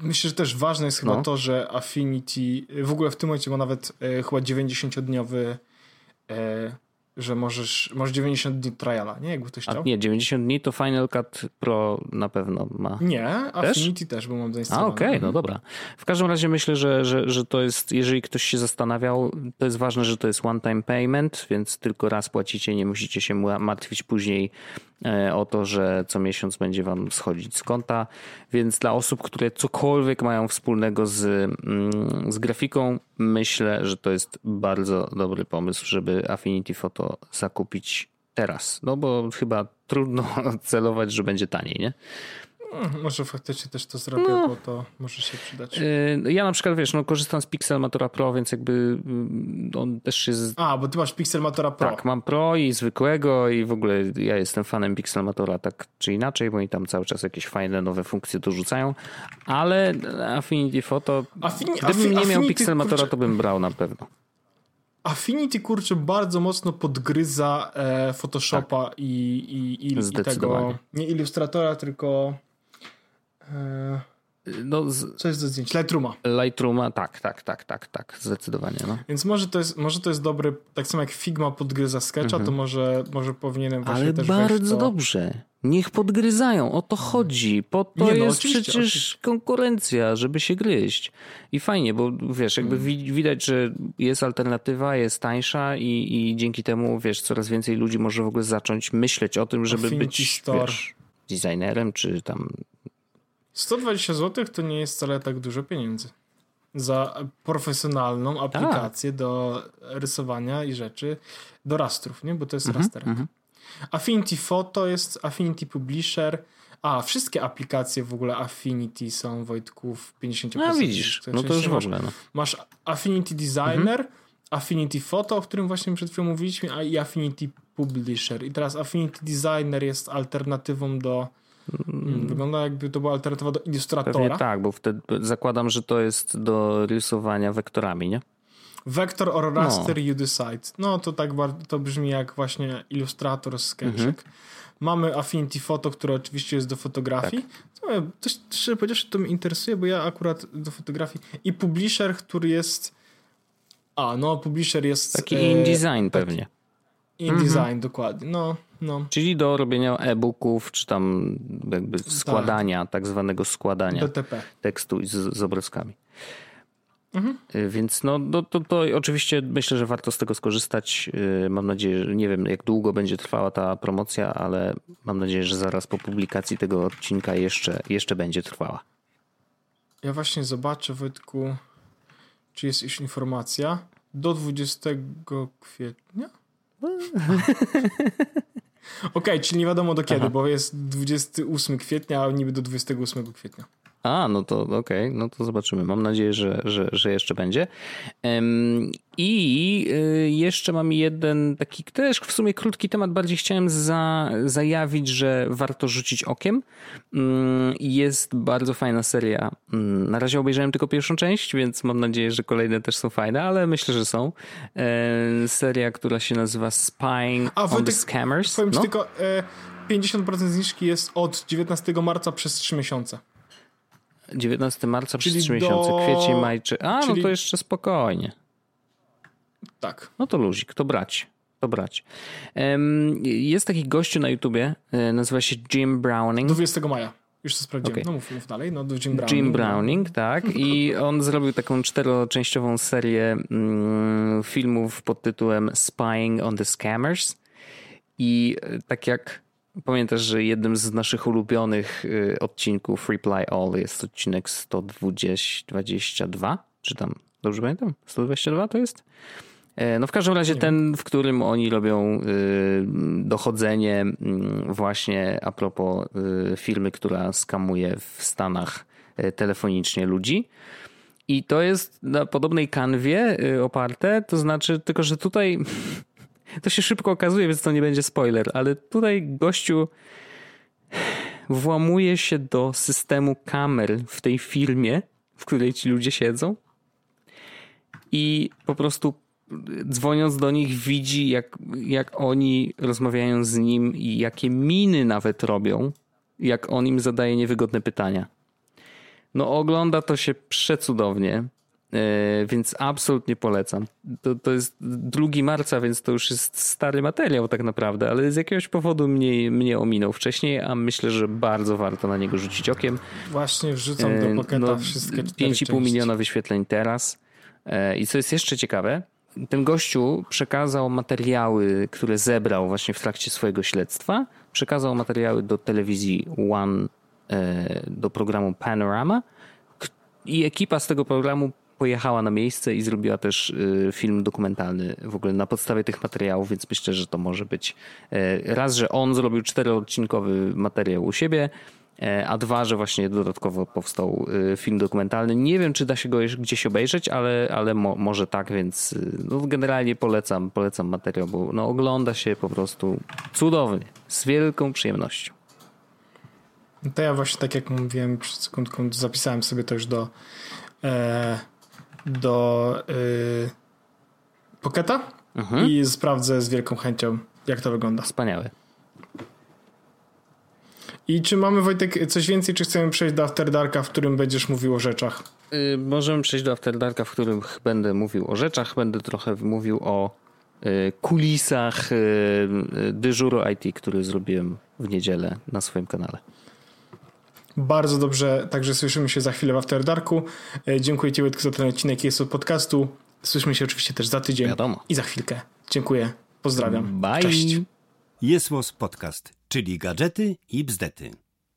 Myślę, że też ważne jest chyba No. to, że Affinity w ogóle w tym momencie ma nawet e, chyba 90-dniowy e, że możesz, masz 90 dni triala, nie? Jakby ktoś A chciał. nie, 90 dni to Final Cut Pro na pewno ma. Nie, Affinity też, bo mam A zainstalowane. okej, no dobra. W każdym razie myślę, że, że, że to jest, jeżeli ktoś się zastanawiał, to jest ważne, że to jest one-time payment, więc tylko raz płacicie, nie musicie się martwić później o to, że co miesiąc będzie wam schodzić z konta. Więc dla osób, które cokolwiek mają wspólnego z, mm, z grafiką, myślę, że to jest bardzo dobry pomysł, żeby Affinity Photo zakupić teraz. No bo chyba trudno celować, że będzie taniej, nie? Mm, Może faktycznie też to zrobię, No. bo to może się przydać. Yy, Ja na przykład, wiesz, no, korzystam z Pixelmatora Pro, więc jakby mm, on też jest... A, bo ty masz Pixelmatora Pro. Tak, mam Pro i zwykłego i w ogóle ja jestem fanem Pixelmatora tak czy inaczej, bo oni tam cały czas jakieś fajne nowe funkcje dorzucają, ale Affinity Photo, gdybym nie miał Affinity, Pixelmatora, kurczę- to bym brał na pewno. Affinity kurczę bardzo mocno podgryza e, Photoshopa i, i, i, i Tak. Zdecydowanie. tego. Nie Illustratora, tylko. E, No z co jest do zdjęć? Lightrooma. Lightrooma, tak, tak, tak, tak, tak, zdecydowanie, no. Więc może to jest, może to jest dobry, tak samo jak Figma podgryza Sketcha, to może, może powinienem właśnie Mhm. Ale też bardzo dobrze. Niech podgryzają, o to chodzi. Po to Nie, no, jest oczywiście, przecież oczywiście. konkurencja, żeby się gryźć. I fajnie, bo wiesz, jakby Mm. wi- widać, że jest alternatywa, jest tańsza i, i dzięki temu, wiesz, coraz więcej ludzi może w ogóle zacząć myśleć o tym, żeby Affinity być Store. wiesz, designerem, czy tam 120 zł to nie jest wcale tak dużo pieniędzy. Za profesjonalną Tak. aplikację do rysowania i rzeczy, do rastrów, nie? Bo to jest Mhm, raster. Affinity Photo jest Affinity Publisher. A, wszystkie aplikacje w ogóle Affinity są Wojtku w 50%. No widzisz, no to już w masz, ogóle. No. masz Affinity Designer, Affinity Photo, o którym właśnie przed chwilą mówiliśmy, a i Affinity Publisher. I teraz Affinity Designer jest alternatywą do. Mm. Wygląda jakby to była alternatywa do Pewnie Illustratora. tak, bo wtedy zakładam, że to jest do rysowania wektorami, nie? Vector or raster you decide. No to tak bardzo, to brzmi jak właśnie Illustrator Sketchik. Mhm. Mamy Affinity Photo, które oczywiście jest do fotografii. Tak. No, Też szczerze powiedziawszy, to mnie interesuje, bo ja akurat do fotografii. I Publisher, który jest. A, no, Publisher jest. Taki e, InDesign pewnie. InDesign, dokładnie. No, no. Czyli do robienia e-booków, czy tam jakby składania, tak, zwanego składania DTP. tekstu z, z obrazkami. Y, Więc no, no to, to oczywiście myślę, że warto z tego skorzystać. Y, Mam nadzieję, że nie wiem jak długo będzie trwała ta promocja, ale mam nadzieję, że zaraz po publikacji tego odcinka jeszcze, jeszcze będzie trwała. Ja właśnie zobaczę, Wojtku, czy jest już informacja. Do 20 kwietnia? Okej, czyli nie wiadomo do kiedy, Aha. bo jest 28 kwietnia, a niby do 28 kwietnia. A, no to okej, okay. no to zobaczymy. Mam nadzieję, że, że, że jeszcze będzie. I y, jeszcze mam jeden taki też w sumie krótki temat. Bardziej chciałem za, zajawić, że warto rzucić okiem. Mm, jest bardzo fajna seria. Mm, na razie obejrzałem tylko pierwszą część, więc mam nadzieję, że kolejne też są fajne, ale myślę, że są. Seria, która się nazywa Spying A, on the Scammers. Powiem no? tylko, 50% e, zniżki jest od 19 marca przez 3 miesiące. 19 marca przez 3 do... miesiące, kwiecień, maj, czy... A, no Czyli... no to jeszcze spokojnie. Tak. No to luzik, to brać. To brać. Jest taki gościu na YouTubie, e, nazywa się Jim Browning. 20 maja. Już to sprawdziłem. Okay. No mów, mów dalej. No, Jim Browning. Jim Browning, tak. I on zrobił taką czteroczęściową serię mm, filmów pod tytułem Spying on the Scammers. I e, tak jak Pamiętasz, że jednym z naszych ulubionych y, odcinków Reply All jest odcinek 122, czy tam, dobrze pamiętam? 122 to jest? E, no w każdym razie ten, w którym oni robią y, dochodzenie mm, właśnie a propos y, firmy, która skamuje w Stanach e, telefonicznie ludzi. I to jest na podobnej kanwie oparte, to znaczy tylko, że tutaj To się szybko okazuje, więc to nie będzie spoiler, ale tutaj gościu włamuje się do systemu kamer w tej firmie, w której ci ludzie siedzą i po prostu dzwoniąc do nich widzi jak, jak oni rozmawiają z nim i jakie miny nawet robią, jak on im zadaje niewygodne pytania. No ogląda to się przecudownie. E, więc absolutnie polecam. To, to jest 2 marca, więc to już jest stary materiał tak naprawdę, ale z jakiegoś powodu mnie, mnie ominął wcześniej, a myślę, że bardzo warto na niego rzucić okiem. Właśnie wrzucam do paketa no, wszystkie 5,5 miliona wyświetleń teraz. E, I co jest jeszcze ciekawe, ten gościu przekazał materiały, które zebrał właśnie w trakcie swojego śledztwa, przekazał materiały do telewizji One, e, do programu Panorama i ekipa z tego programu pojechała na miejsce i zrobiła też y, film dokumentalny w ogóle na podstawie tych materiałów, więc myślę, że to może być e, raz, że on zrobił czteroodcinkowy materiał u siebie, e, a dwa, że właśnie dodatkowo powstał y, film dokumentalny. Nie wiem, czy da się go gdzieś obejrzeć, ale, ale mo, może tak, więc y, no, generalnie polecam, polecam materiał, bo no, ogląda się po prostu cudownie, z wielką przyjemnością. To ja właśnie tak jak mówiłem przed sekundką, zapisałem sobie to już do e, do yy, Pocketa mhm. i sprawdzę z wielką chęcią, jak to wygląda. Wspaniałe. I czy mamy, Wojtek, coś więcej, czy chcemy przejść do After Darka, w którym będziesz mówił o rzeczach? Yy, możemy przejść do After Darka, w którym będę mówił o rzeczach, będę trochę mówił o yy, kulisach yy, dyżuru IT, który zrobiłem w niedzielę na swoim kanale. Bardzo dobrze, także słyszymy się za chwilę w After Darku. E, dziękuję Ci Wojtku za ten odcinek jest od podcastu. Słyszymy się oczywiście też za tydzień Wiadomo. i za chwilkę. Dziękuję, pozdrawiam. Bye. Cześć. Jest Podcast, czyli gadżety i bzdety.